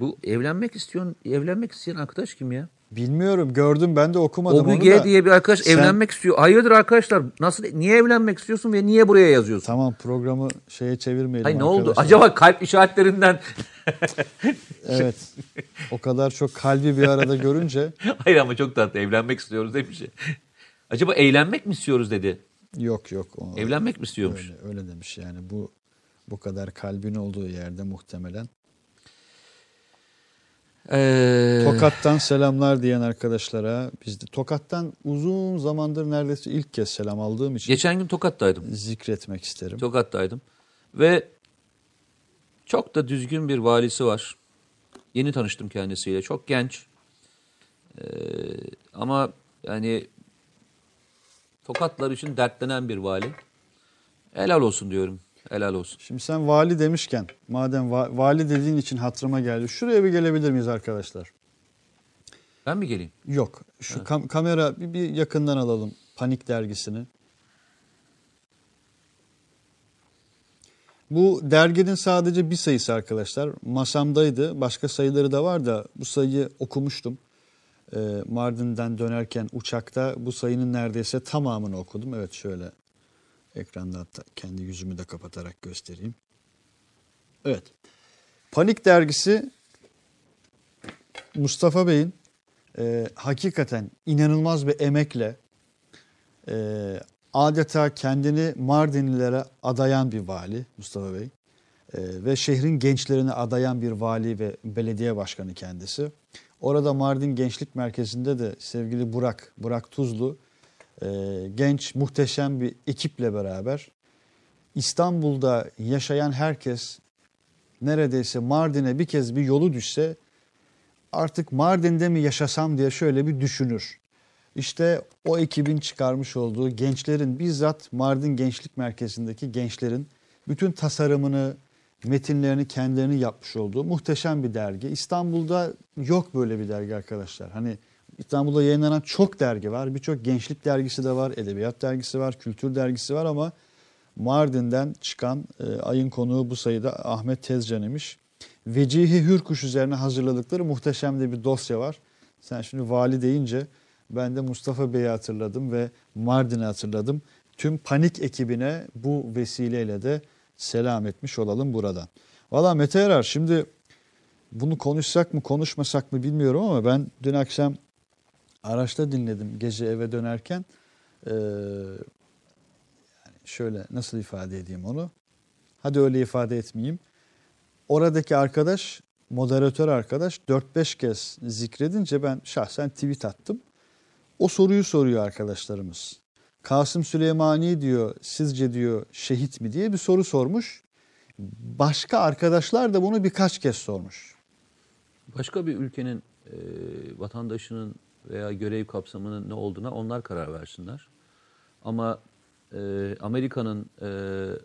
Bu evlenmek istiyor, evlenmek isteyen arkadaş kim ya? Bilmiyorum gördüm ben de okumadım O onu G da. diye bir arkadaş Sen- evlenmek istiyor. Hayırdır arkadaşlar? Nasıl niye evlenmek istiyorsun ve niye buraya yazıyorsun? Tamam programı şeye çevirmeyelim Hay ne oldu? arkadaşlar. Acaba kalp işaretlerinden Evet. O kadar çok kalbi bir arada görünce Hayır ama çok tatlı evlenmek istiyoruz demiş. Acaba eğlenmek mi istiyoruz dedi. yok yok. Evlenmek mi istiyormuş? öyle, öyle demiş yani bu bu kadar kalbin olduğu yerde muhtemelen. Ee, Tokat'tan selamlar diyen arkadaşlara biz de Tokat'tan uzun zamandır neredeyse ilk kez selam aldığım için Geçen gün Tokat'taydım. zikretmek isterim. Tokat'taydım. Ve çok da düzgün bir valisi var. Yeni tanıştım kendisiyle. Çok genç. Ee, ama yani Tokatlar için dertlenen bir vali. Helal olsun diyorum. Helal olsun. Şimdi sen vali demişken madem va- vali dediğin için hatırıma geldi. Şuraya bir gelebilir miyiz arkadaşlar? Ben mi geleyim? Yok. Şu kam- kamera bir, bir yakından alalım. Panik dergisini. Bu derginin sadece bir sayısı arkadaşlar. Masamdaydı. Başka sayıları da var da bu sayıyı okumuştum. Ee, Mardin'den dönerken uçakta bu sayının neredeyse tamamını okudum. Evet şöyle ekranda hatta kendi yüzümü de kapatarak göstereyim. Evet. Panik dergisi Mustafa Bey'in e, hakikaten inanılmaz bir emekle e, adeta kendini Mardinlilere adayan bir vali Mustafa Bey. E, ve şehrin gençlerine adayan bir vali ve belediye başkanı kendisi. Orada Mardin Gençlik Merkezi'nde de sevgili Burak, Burak Tuzlu e, genç muhteşem bir ekiple beraber İstanbul'da yaşayan herkes neredeyse Mardin'e bir kez bir yolu düşse artık Mardin'de mi yaşasam diye şöyle bir düşünür. İşte o ekibin çıkarmış olduğu gençlerin bizzat Mardin Gençlik Merkezi'ndeki gençlerin bütün tasarımını, metinlerini kendilerini yapmış olduğu muhteşem bir dergi. İstanbul'da yok böyle bir dergi arkadaşlar. Hani İstanbul'da yayınlanan çok dergi var. Birçok gençlik dergisi de var, edebiyat dergisi var, kültür dergisi var ama Mardin'den çıkan e, ayın konuğu bu sayıda Ahmet Tezcan imiş. Vecihi Hürkuş üzerine hazırladıkları muhteşem de bir dosya var. Sen şimdi vali deyince ben de Mustafa Bey'i hatırladım ve Mardin'i hatırladım. Tüm panik ekibine bu vesileyle de selam etmiş olalım buradan. Valla Mete Erar şimdi bunu konuşsak mı konuşmasak mı bilmiyorum ama ben dün akşam araçta dinledim gece eve dönerken. Ee, yani şöyle nasıl ifade edeyim onu? Hadi öyle ifade etmeyeyim. Oradaki arkadaş, moderatör arkadaş 4-5 kez zikredince ben şahsen tweet attım. O soruyu soruyor arkadaşlarımız. Kasım Süleymani diyor, sizce diyor şehit mi diye bir soru sormuş. Başka arkadaşlar da bunu birkaç kez sormuş. Başka bir ülkenin e, vatandaşının veya görev kapsamının ne olduğuna onlar karar versinler. Ama e, Amerika'nın e,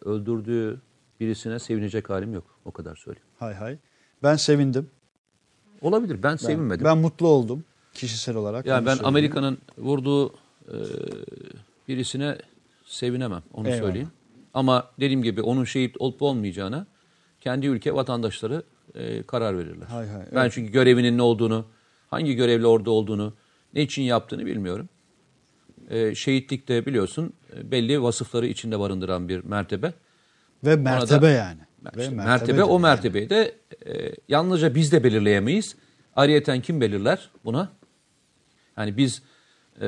öldürdüğü birisine sevinecek halim yok. O kadar söyleyeyim. Hay hay. Ben sevindim. Olabilir. Ben, Ben, sevinmedim. ben mutlu oldum kişisel olarak. yani ben. Amerika'nın vurduğu e, birisine sevinemem. Onu Eyvallah. söyleyeyim. Ama dediğim gibi onun şehit olup olmayacağına kendi ülke vatandaşları e, karar verirler. Hay hay, Ben evet. çünkü görevinin ne olduğunu, hangi görevle orada olduğunu, ne için yaptığını bilmiyorum. E, şehitlik de biliyorsun e, belli vasıfları içinde barındıran bir mertebe. Ve mertebe da- yani. Ve İşte mertebe, mertebedir o yani. mertebeyi de e, yalnızca biz de belirleyemeyiz. Ayrıyeten kim belirler buna? Yani biz e,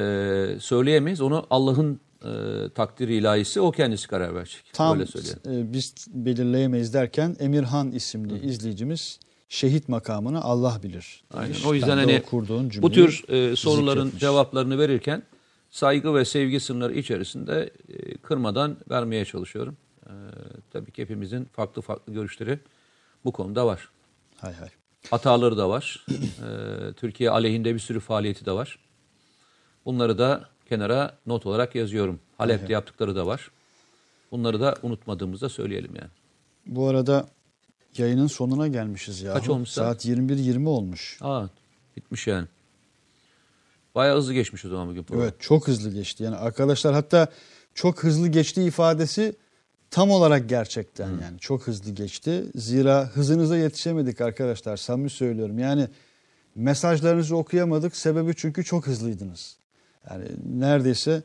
söyleyemeyiz. Onu Allah'ın e, takdiri ilahisi o kendisi karar verecek. Tam Öyle söyleyelim. e, biz belirleyemeyiz derken Emirhan isimli izleyicimiz şehit makamını Allah bilir. Aynen. demiş. O yüzden Ben hani kurduğun bu tür e, soruların zikretmiş. cevaplarını verirken saygı ve sevgi sınırları içerisinde e, kırmadan vermeye çalışıyorum. E, tabii ki hepimizin farklı farklı görüşleri bu konuda var. Hay hay. Hataları da var. E, Türkiye aleyhinde bir sürü faaliyeti de var. Bunları da kenara not olarak yazıyorum. Halep'te yaptıkları da var. Bunları da unutmadığımızda söyleyelim yani. Bu arada yayının sonuna gelmişiz ya. Kaç olmuş saat? Saat 21.20 olmuş. Aa, bitmiş yani. Bayağı hızlı geçmiş o zaman bugün program. Evet çok hızlı geçti. Yani arkadaşlar hatta çok hızlı geçti ifadesi tam olarak gerçekten yani çok hızlı geçti. Zira hızınıza yetişemedik arkadaşlar samimi söylüyorum. Yani mesajlarınızı okuyamadık sebebi çünkü çok hızlıydınız. Yani neredeyse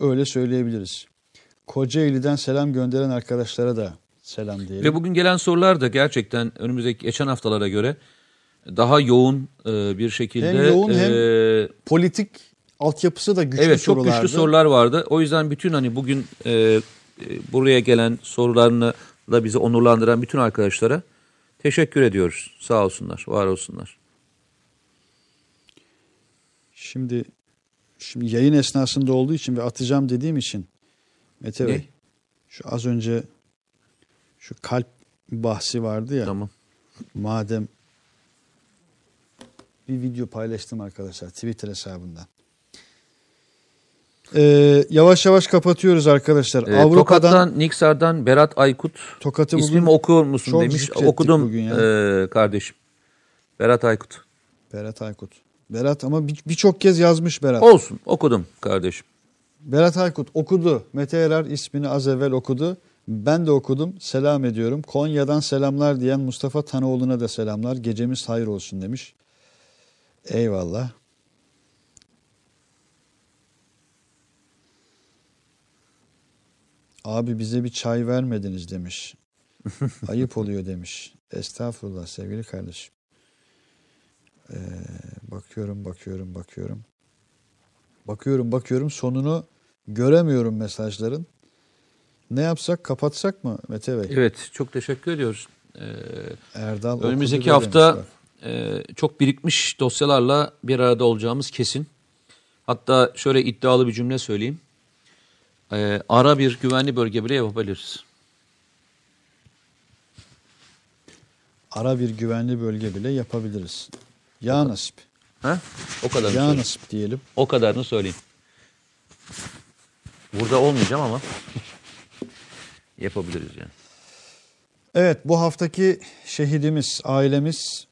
öyle söyleyebiliriz. Kocaeli'den selam gönderen arkadaşlara da selam diyelim. Ve bugün gelen sorular da gerçekten önümüzdeki geçen haftalara göre daha yoğun e, bir şekilde Hem yoğun hem e, Politik altyapısı da güçlü evet çok sorulardı. güçlü sorular vardı. O yüzden bütün hani bugün e, e, buraya gelen sorularını da bizi onurlandıran bütün arkadaşlara teşekkür ediyoruz. Sağ olsunlar, var olsunlar. Şimdi şimdi yayın esnasında olduğu için ve atacağım dediğim için Mete Ne? Bey şu az önce şu kalp bahsi vardı ya Tamam. madem bir video paylaştım arkadaşlar Twitter hesabından. Ee, yavaş yavaş kapatıyoruz arkadaşlar. E, Avrupa'dan Tokat'tan, Niksar'dan Berat Aykut Tokat'ı ismimi okur musun demiş. Okudum bugün ya. e, kardeşim. Berat Aykut. Berat Aykut. Berat ama bir- birçok kez yazmış Berat. Olsun okudum kardeşim. Berat Aykut okudu. Mete Erer ismini az evvel okudu. Ben de okudum. Selam ediyorum. Konya'dan selamlar diyen Mustafa Tanoğlu'na da selamlar. Gecemiz hayır olsun demiş. Eyvallah. Abi bize bir çay vermediniz demiş. Ayıp oluyor demiş. Estağfurullah sevgili kardeşim. Ee, bakıyorum, bakıyorum, bakıyorum. Bakıyorum bakıyorum sonunu göremiyorum mesajların. Ne yapsak kapatsak mı Mete Bey? Evet çok teşekkür ediyoruz. E, Erdal Önümüzdeki hafta e, çok birikmiş dosyalarla bir arada olacağımız kesin. Hatta şöyle iddialı bir cümle söyleyeyim. E, ara bir güvenli bölge bile yapabiliriz. Ara bir güvenli bölge bile yapabiliriz. Ya nasip. Ha? O kadarını Ya söyleyeyim. nasip diyelim. O kadarını söyleyeyim. Burada olmayacağım ama yapabiliriz yani. Evet bu haftaki şehidimiz, ailemiz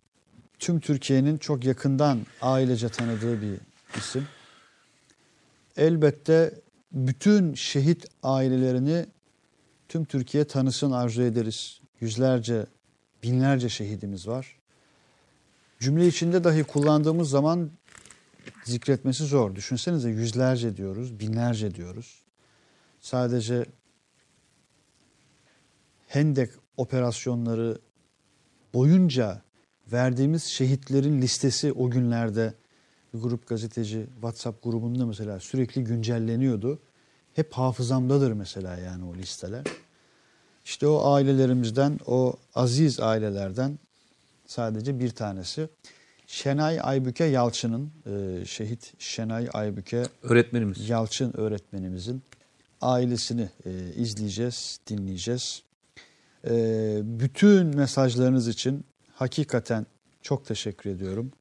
tüm Türkiye'nin çok yakından ailece tanıdığı bir isim. Elbette bütün şehit ailelerini tüm Türkiye tanısın arzu ederiz. Yüzlerce, binlerce şehidimiz var. Cümle içinde dahi kullandığımız zaman zikretmesi zor. Düşünsenize yüzlerce diyoruz, binlerce diyoruz. Sadece Hendek operasyonları boyunca verdiğimiz şehitlerin listesi o günlerde bir grup gazeteci WhatsApp grubunda mesela sürekli güncelleniyordu. Hep hafızamdadır mesela yani o listeler. İşte o ailelerimizden, o aziz ailelerden sadece bir tanesi. Şenay Aybüke Yalçın'ın, e, şehit Şenay Aybüke Öğretmenimiz. Yalçın öğretmenimizin ailesini e, izleyeceğiz, dinleyeceğiz. E, bütün mesajlarınız için hakikaten çok teşekkür ediyorum.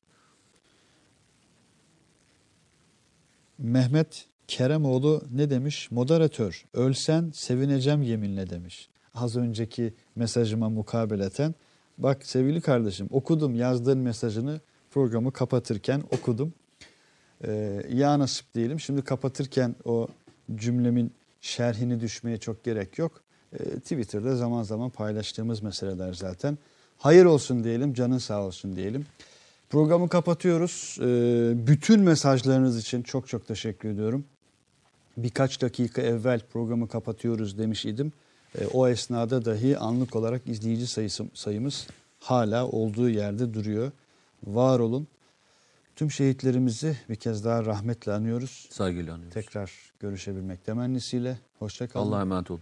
Mehmet Keremoğlu ne demiş? Moderatör, ölsen sevineceğim yeminle demiş. Az önceki mesajıma mukabeleten. Bak sevgili kardeşim okudum yazdığın mesajını programı kapatırken okudum. Ee, ya nasip diyelim. Şimdi kapatırken o cümlemin şerhini düşmeye çok gerek yok. Ee, Twitter'da zaman zaman paylaştığımız meseleler zaten. Hayır olsun diyelim, canın sağ olsun diyelim. Programı kapatıyoruz. Ee, bütün mesajlarınız için çok çok teşekkür ediyorum. Birkaç dakika evvel programı kapatıyoruz demiş idim. Ee, o esnada dahi anlık olarak izleyici sayısı, sayımız hala olduğu yerde duruyor. Var olun. Tüm şehitlerimizi bir kez daha rahmetle anıyoruz. Saygıyla anıyoruz. Tekrar görüşebilmek temennisiyle. Hoşça kalın. Allah'a emanet olun.